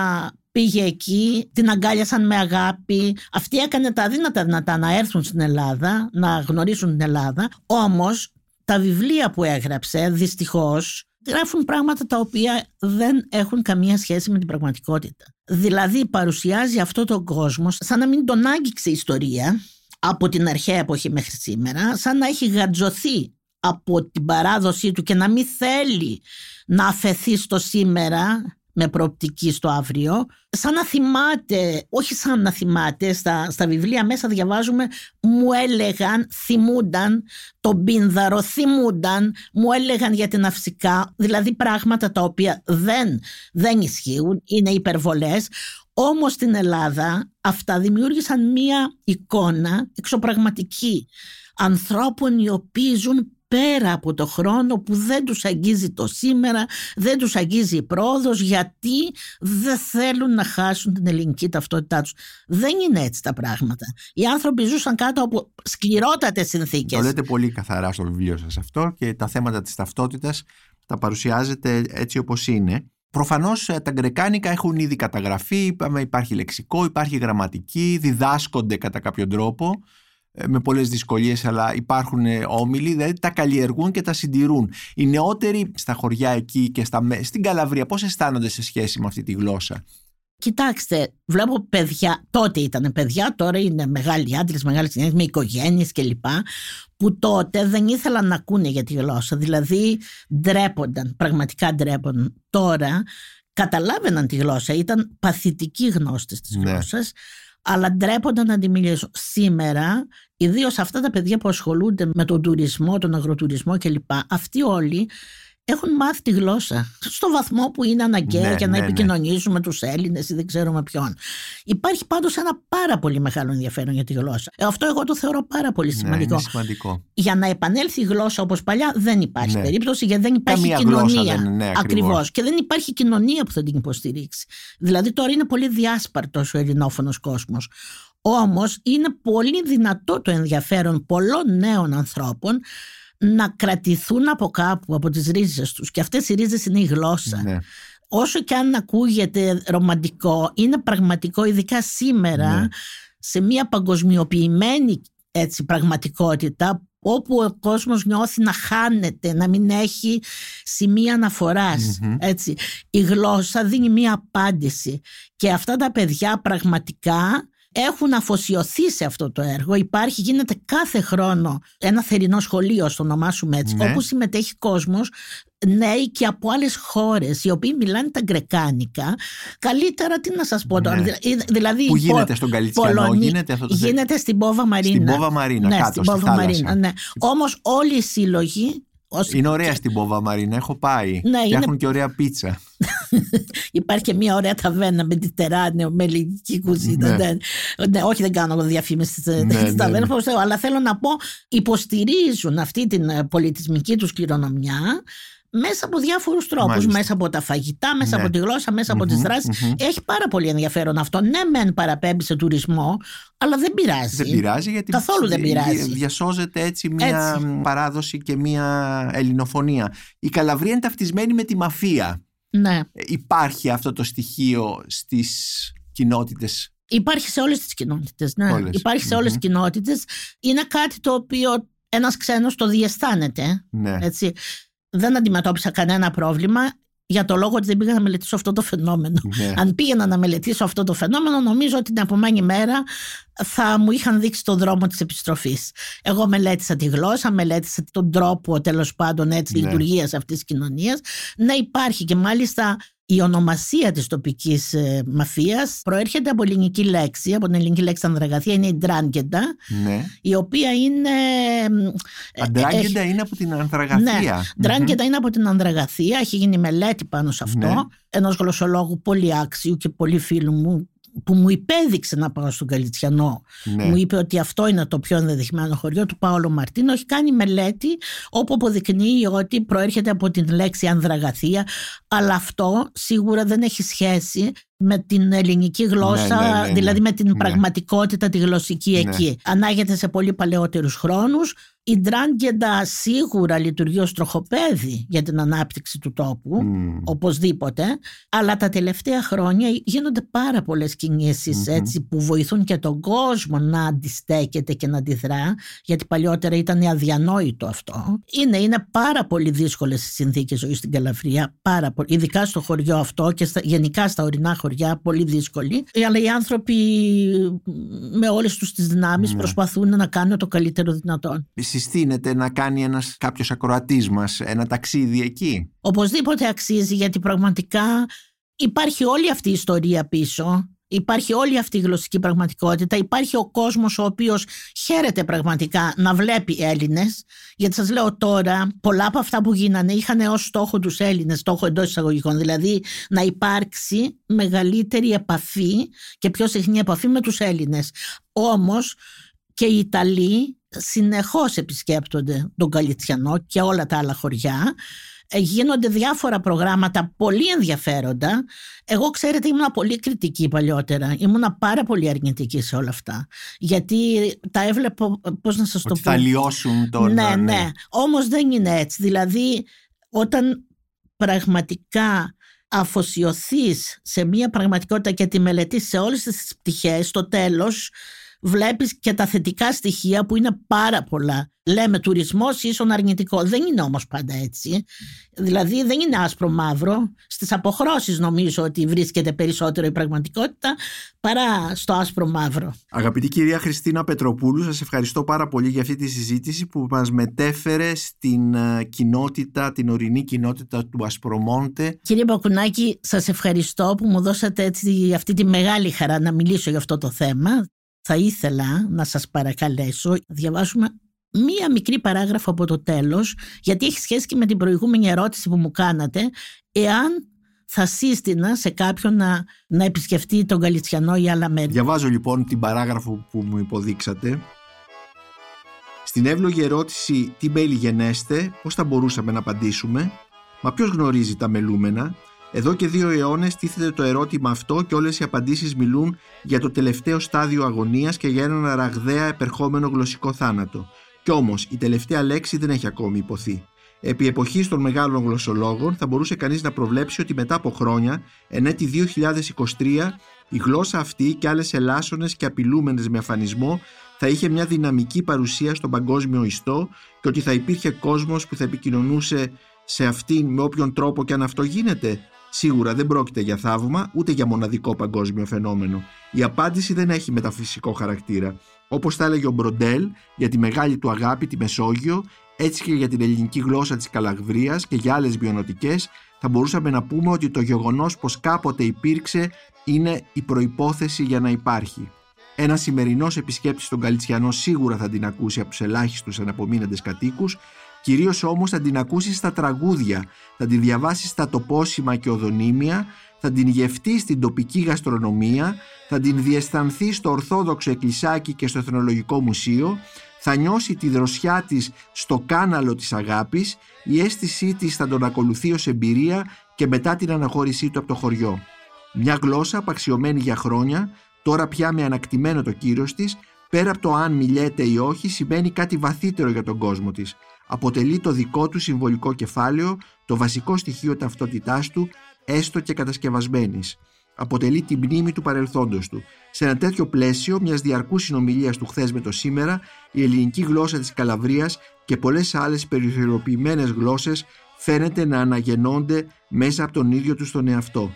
πήγε εκεί, την αγκάλιασαν με αγάπη. Αυτή έκανε τα αδύνατα δυνατά να έρθουν στην Ελλάδα, να γνωρίσουν την Ελλάδα. Όμως τα βιβλία που έγραψε, δυστυχώς, γράφουν πράγματα τα οποία δεν έχουν καμία σχέση με την πραγματικότητα. Δηλαδή παρουσιάζει αυτό τον κόσμο σαν να μην τον άγγιξε η ιστορία από την αρχαία εποχή μέχρι σήμερα, σαν να έχει γατζωθεί από την παράδοσή του και να μην θέλει να αφαιθεί στο σήμερα με προοπτική στο αύριο, σαν να θυμάται, όχι σαν να θυμάται, στα, στα βιβλία μέσα διαβάζουμε μου έλεγαν, θυμούνταν τον Πίνδαρο, θυμούνταν, μου έλεγαν για την Αυσικά, δηλαδή πράγματα τα οποία δεν, δεν ισχύουν, είναι υπερβολές, όμως στην Ελλάδα αυτά δημιούργησαν μία εικόνα εξωπραγματική. Ανθρώπων οι οποίοι ζουν πέρα από το χρόνο που δεν τους αγγίζει το σήμερα, δεν τους αγγίζει η πρόοδος γιατί δεν θέλουν να χάσουν την ελληνική ταυτότητά τους. Δεν είναι έτσι τα πράγματα. Οι άνθρωποι ζούσαν κάτω από σκληρότατες συνθήκες. Το λέτε πολύ καθαρά στο βιβλίο σας αυτό και τα θέματα της ταυτότητας τα παρουσιάζετε έτσι όπως είναι. Προφανώς ε, τα γκρεκάνικα έχουν ήδη καταγραφεί, είπαμε, υπάρχει λεξικό, υπάρχει γραμματική, διδάσκονται κατά κάποιον τρόπο ε, με πολλές δυσκολίες αλλά υπάρχουν ε, όμιλοι, δηλαδή τα καλλιεργούν και τα συντηρούν. Οι νεότεροι στα χωριά εκεί και στα, με- στην Καλαβρία πώς αισθάνονται σε σχέση με αυτή τη γλώσσα; Κοιτάξτε, βλέπω παιδιά, τότε ήταν παιδιά, τώρα είναι μεγάλοι άντρες, μεγάλες γυναίκες, με οικογένειες κλπ. Που τότε δεν ήθελαν να ακούνε για τη γλώσσα. Δηλαδή ντρέπονταν, πραγματικά ντρέπονταν. Τώρα καταλάβαιναν τη γλώσσα, ήταν παθητικοί γνώστες της Ναι. γλώσσας, αλλά ντρέπονταν να τη μιλήσουν. Σήμερα, ιδίως αυτά τα παιδιά που ασχολούνται με τον τουρισμό, τον αγροτουρισμό κλπ. Αυτοί όλοι έχουν μάθει τη γλώσσα στο βαθμό που είναι αναγκαίο Ναι, για να ναι, ναι. επικοινωνήσουν με τους Έλληνες ή δεν ξέρω με ποιον. Υπάρχει πάντως ένα πάρα πολύ μεγάλο ενδιαφέρον για τη γλώσσα. Ε, Αυτό εγώ το θεωρώ πάρα πολύ Ναι, σημαντικό. είναι σημαντικό. Για να επανέλθει η γλώσσα όπως παλιά δεν υπάρχει Ναι. περίπτωση γιατί δεν υπάρχει Καμία γλώσσα κοινωνία. δεν είναι, ναι, ακριβώς. ακριβώς. Και δεν υπάρχει κοινωνία που θα την υποστηρίξει. Δηλαδή τώρα είναι πολύ διάσπαρτος ο ελληνόφωνος κόσμος. Όμως είναι πολύ δυνατό το ενδιαφέρον πολλών νέων ανθρώπων να κρατηθούν από κάπου, από τις ρίζες τους. Και αυτές οι ρίζες είναι η γλώσσα. Ναι. Όσο και αν ακούγεται ρομαντικό, είναι πραγματικό, ειδικά σήμερα, Ναι. σε μια παγκοσμιοποιημένη έτσι, πραγματικότητα, όπου ο κόσμος νιώθει να χάνεται, να μην έχει σημεία αναφοράς, Μμμ. έτσι. Η γλώσσα δίνει μια απάντηση και αυτά τα παιδιά πραγματικά έχουν αφοσιωθεί σε αυτό το έργο. Υπάρχει, γίνεται κάθε χρόνο ένα θερινό σχολείο, στο ονομάσουμε έτσι, Ναι. όπου συμμετέχει κόσμος νέοι και από άλλες χώρες οι οποίοι μιλάνε τα γκρεκάνικα καλύτερα τι να σας πω τώρα Ναι. Δη- δηλαδή Που οι γίνεται Πο- στον Καλιτσιανό, Πολωνοί- γίνεται αυτό το θέμα. γίνεται στην Πόβα Μαρίνα Στην Πόβα Μαρίνα, ναι, κάτω, στην στη Πόβα θάλασσα. Μαρίνα ναι. όμως όλοι οι σύλλογοι όσοι- Είναι ωραία στην Πόβα Μαρίνα, έχω πάει. Ναι, και είναι- έχουν και ωραία πίτσα. Υπάρχει και μια ωραία ταβέρνα με τεράνιο, με ελληνική κουζίνα. Ναι. Ναι. Ναι, όχι, δεν κάνω διαφήμιση τη Ναι, ναι, ταβέρνα, ναι. αλλά θέλω να πω, υποστηρίζουν αυτή την ε, πολιτισμική τους κληρονομιά μέσα από διάφορους τρόπους, Μάλιστα. μέσα από τα φαγητά, μέσα Ναι. από τη γλώσσα, μέσα από τις Μμμ, δράσεις. μμμ. Έχει πάρα πολύ ενδιαφέρον αυτό. Ναι, μεν παραπέμπει σε τουρισμό, αλλά δεν πειράζει. Δεν πειράζει γιατί Καθόλου δεν δι- πειράζει. διασώζεται έτσι μια Έτσι. παράδοση και μια ελληνοφωνία. Η Καλαβρία είναι ταυτισμένη με τη μαφία. Ναι. Ε, Υπάρχει αυτό το στοιχείο στις κοινότητες; Υπάρχει σε όλες τις κοινότητες. Ναι. Όλες. Υπάρχει σε όλες τις Μμμ. κοινότητες. Είναι κάτι το οποίο ένας ξένος το διαισθάνεται. Ναι. Έτσι. Δεν αντιμετώπισα κανένα πρόβλημα για το λόγο ότι δεν πήγα να μελετήσω αυτό το φαινόμενο. ναι. Αν πήγαινα να μελετήσω αυτό το φαινόμενο, νομίζω ότι την επόμενη μέρα θα μου είχαν δείξει τον δρόμο της επιστροφής. Εγώ μελέτησα τη γλώσσα, μελέτησα τον τρόπο τέλος πάντων έτσι Ναι. λειτουργίας αυτής της κοινωνίας. Ναι υπάρχει και μάλιστα η ονομασία της τοπικής ε, μαφίας προέρχεται από ελληνική λέξη, από την ελληνική λέξη ανδραγαθία, είναι η ντράγκεντα, ναι. η οποία είναι... ε, Αντράγκεντα έχει- είναι από την Ανθραγαθία. ναι, Ντράγκεντα είναι από την Ανδραγαθία, έχει γίνει μελέτη πάνω σε αυτό. Ναι. Ενός γλωσσολόγου πολύ άξιου και πολύ φίλου μου, που μου υπέδειξε να πάω στον Καλιτσιανό Ναι. μου είπε ότι αυτό είναι το πιο ενδεδειγμένο χωριό του Παόλο Μαρτίνο έχει κάνει μελέτη όπου αποδεικνύει ότι προέρχεται από την λέξη Ανδραγαθία αλλά αυτό σίγουρα δεν έχει σχέση με την ελληνική γλώσσα, Ναι, ναι, ναι, ναι. δηλαδή με την Ναι. πραγματικότητα τη γλωσσική Ναι. εκεί. Ανάγεται σε πολύ παλαιότερους χρόνους. Η Ντράγκεντα σίγουρα λειτουργεί ως τροχοπέδι για την ανάπτυξη του τόπου Μμ. οπωσδήποτε, αλλά τα τελευταία χρόνια γίνονται πάρα πολλές κινήσεις, Μμμ. έτσι, που βοηθούν και τον κόσμο να αντιστέκεται και να αντιδρά, γιατί παλιότερα ήταν αδιανόητο αυτό. Είναι, είναι πάρα πολύ δύσκολες οι συνθήκες ζωής στην Καλαβρία, πάρα πολύ, ειδικά στο χωριό αυτό και στα, γενικά στα ορεινά χωριά, πολύ δύσκολη. Αλλά οι άνθρωποι με όλες τους τις δυνάμεις Ναι. προσπαθούν να κάνουν το καλύτερο δυνατόν. Συστήνεται να κάνει ένας κάποιος ακροατής μας ένα ταξίδι εκεί; Οπωσδήποτε αξίζει γιατί πραγματικά υπάρχει όλη αυτή η ιστορία πίσω. Υπάρχει όλη αυτή η γλωσσική πραγματικότητα. Υπάρχει ο κόσμος ο οποίος χαίρεται πραγματικά να βλέπει Έλληνες. Γιατί σας λέω τώρα, πολλά από αυτά που γίνανε είχαν ως στόχο τους Έλληνες, στόχο εντός εισαγωγικών. Δηλαδή να υπάρξει μεγαλύτερη επαφή και πιο συχνή επαφή με τους Έλληνες. Όμως και οι Ιταλοί συνεχώς επισκέπτονται τον Καλιτσιανό και όλα τα άλλα χωριά. Ε, Γίνονται διάφορα προγράμματα πολύ ενδιαφέροντα. Εγώ ξέρετε ήμουν πολύ κριτική παλιότερα. Ήμουν πάρα πολύ αρνητική σε όλα αυτά. Γιατί τα έβλεπα, πώς να σας το Ότι πω; θα λιώσουν τον... Ναι, ναι. Όμως δεν είναι έτσι. Δηλαδή, όταν πραγματικά αφοσιωθείς σε μια πραγματικότητα και τη μελετείς σε όλες τις πτυχές, στο τέλος βλέπεις και τα θετικά στοιχεία που είναι πάρα πολλά. Λέμε τουρισμός ίσον αρνητικό. Δεν είναι όμως πάντα έτσι. Δηλαδή δεν είναι άσπρο μαύρο. Στις αποχρώσεις νομίζω ότι βρίσκεται περισσότερο η πραγματικότητα παρά στο άσπρο μαύρο. Αγαπητή κυρία Χριστίνα Πετροπούλου, σας ευχαριστώ πάρα πολύ για αυτή τη συζήτηση που μας μετέφερε στην ε, κοινότητα, την ορεινή κοινότητα του Ασπρομόντε. Κύριε Μπακουνάκη, σας ευχαριστώ που μου δώσατε έτσι αυτή τη μεγάλη χαρά να μιλήσω για αυτό το θέμα. Θα ήθελα να σας παρακαλέσω να διαβάσουμε μία μικρή παράγραφο από το τέλος, γιατί έχει σχέση και με την προηγούμενη ερώτηση που μου κάνατε, εάν θα σύστηνα σε κάποιον να, να επισκεφτεί τον Καλιτσιανό ή άλλα μέρη. Διαβάζω λοιπόν την παράγραφο που μου υποδείξατε. Στην εύλογη ερώτηση τι μέλη γενέστε, πώς θα μπορούσαμε να απαντήσουμε, μα ποιος γνωρίζει τα μελούμενα, εδώ και δύο αιώνες τίθεται το ερώτημα αυτό και όλες οι απαντήσεις μιλούν για το τελευταίο στάδιο αγωνίας και για έναν ραγδαία επερχόμενο γλωσσικό θάνατο. Κι όμως η τελευταία λέξη δεν έχει ακόμη υποθεί. Επί εποχής των μεγάλων γλωσσολόγων θα μπορούσε κανείς να προβλέψει ότι μετά από χρόνια, εν έτη 2023, η γλώσσα αυτή και άλλες ελάσσονες και απειλούμενες με αφανισμό θα είχε μια δυναμική παρουσία στον παγκόσμιο ιστό και ότι θα υπήρχε κόσμος που θα επικοινωνούσε σε αυτήν με όποιον τρόπο και αν αυτό γίνεται. Σίγουρα δεν πρόκειται για θαύμα ούτε για μοναδικό παγκόσμιο φαινόμενο. Η απάντηση δεν έχει μεταφυσικό χαρακτήρα. Όπως τα έλεγε ο Μπροντέλ για τη μεγάλη του αγάπη, τη Μεσόγειο, έτσι και για την ελληνική γλώσσα της Καλαγβρίας και για άλλες βιονοτικέ, θα μπορούσαμε να πούμε ότι το γεγονός πως κάποτε υπήρξε είναι η προπόθεση για να υπάρχει. Ένα σημερινός επισκέπτης στον Καλιτσιανό σίγουρα θα την ακούσει από τους ελάχιστους αναπομείναντες κατοίκους, κυρίως όμως θα την ακούσεις στα τραγούδια, θα την διαβάσεις στα τοπόσιμα και οδονίμια, θα την γευτείς στην τοπική γαστρονομία, θα την διαισθανθείς στο Ορθόδοξο Εκκλησάκι και στο Εθνολογικό Μουσείο, θα νιώσει τη δροσιά της στο κάναλο της αγάπης, η αίσθησή της θα τον ακολουθεί ως εμπειρία και μετά την αναχώρησή του από το χωριό. Μια γλώσσα απαξιωμένη για χρόνια, τώρα πια με ανακτημένο το κύρος της, πέρα από το αν μιλιέται ή όχι, σημαίνει κάτι βαθύτερο για τον κόσμο της. Αποτελεί το δικό του συμβολικό κεφάλαιο, το βασικό στοιχείο ταυτότητάς του, έστω και κατασκευασμένης. Αποτελεί την μνήμη του παρελθόντος του. Σε ένα τέτοιο πλαίσιο μιας διαρκούς συνομιλίας του χθες με το σήμερα, η ελληνική γλώσσα της Καλαβρίας και πολλές άλλες περιθωριοποιημένες γλώσσες φαίνεται να αναγεννώνται μέσα από τον ίδιο τους τον εαυτό.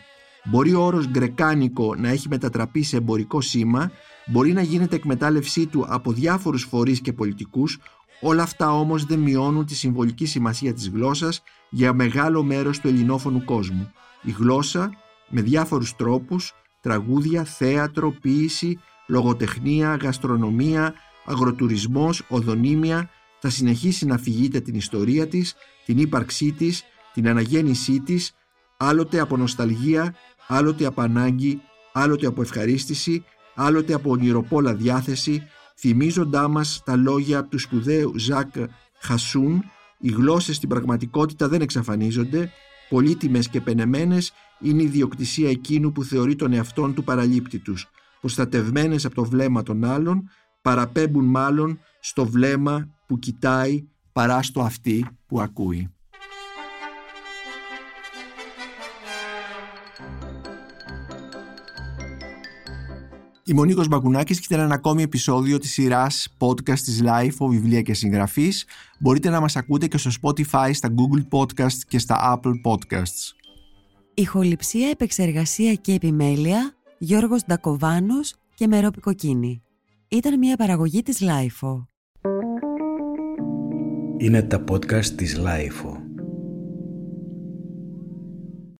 Μπορεί ο όρος γκρεκάνικο να έχει μετατραπεί σε εμπορικό σήμα, μπορεί να γίνεται εκμετάλλευσή του από διάφορους φορείς και πολιτικούς, όλα αυτά όμως δεν μειώνουν τη συμβολική σημασία της γλώσσας για μεγάλο μέρος του ελληνόφωνου κόσμου. Η γλώσσα με διάφορους τρόπους, τραγούδια, θέατρο, ποίηση, λογοτεχνία, γαστρονομία, αγροτουρισμός, οδονίμια, θα συνεχίσει να αφηγείται την ιστορία της, την ύπαρξή της, την αναγέννησή της, άλλοτε από νοσταλγία, άλλοτε από ανάγκη, άλλοτε από ευχαρίστηση, άλλοτε από ονειροπόλα διάθεση, θυμίζοντά μας τα λόγια του σπουδαίου Ζακ Χασούν «Οι γλώσσες στην πραγματικότητα δεν εξαφανίζονται, πολύτιμες και πενεμένες είναι η διοκτησία εκείνου που θεωρεί τον εαυτόν του παραλήπτη τους, προστατευμένες από το βλέμμα των άλλων, παραπέμπουν μάλλον στο βλέμμα που κοιτάει παρά στο αυτή που ακούει. Είμαι ο Νίκος Μπακουνάκης και ήταν ένα ακόμη επεισόδιο της σειράς podcast της Life, βιβλία και συγγραφής. Μπορείτε να μας ακούτε και στο Spotify, στα Google Podcasts και στα Apple Podcasts. Ηχοληψία, επεξεργασία και επιμέλεια, Γιώργος Ντακοβάνος και Μερόπη Κοκκίνη. Ήταν μια παραγωγή της Life. Είναι τα podcast της Life.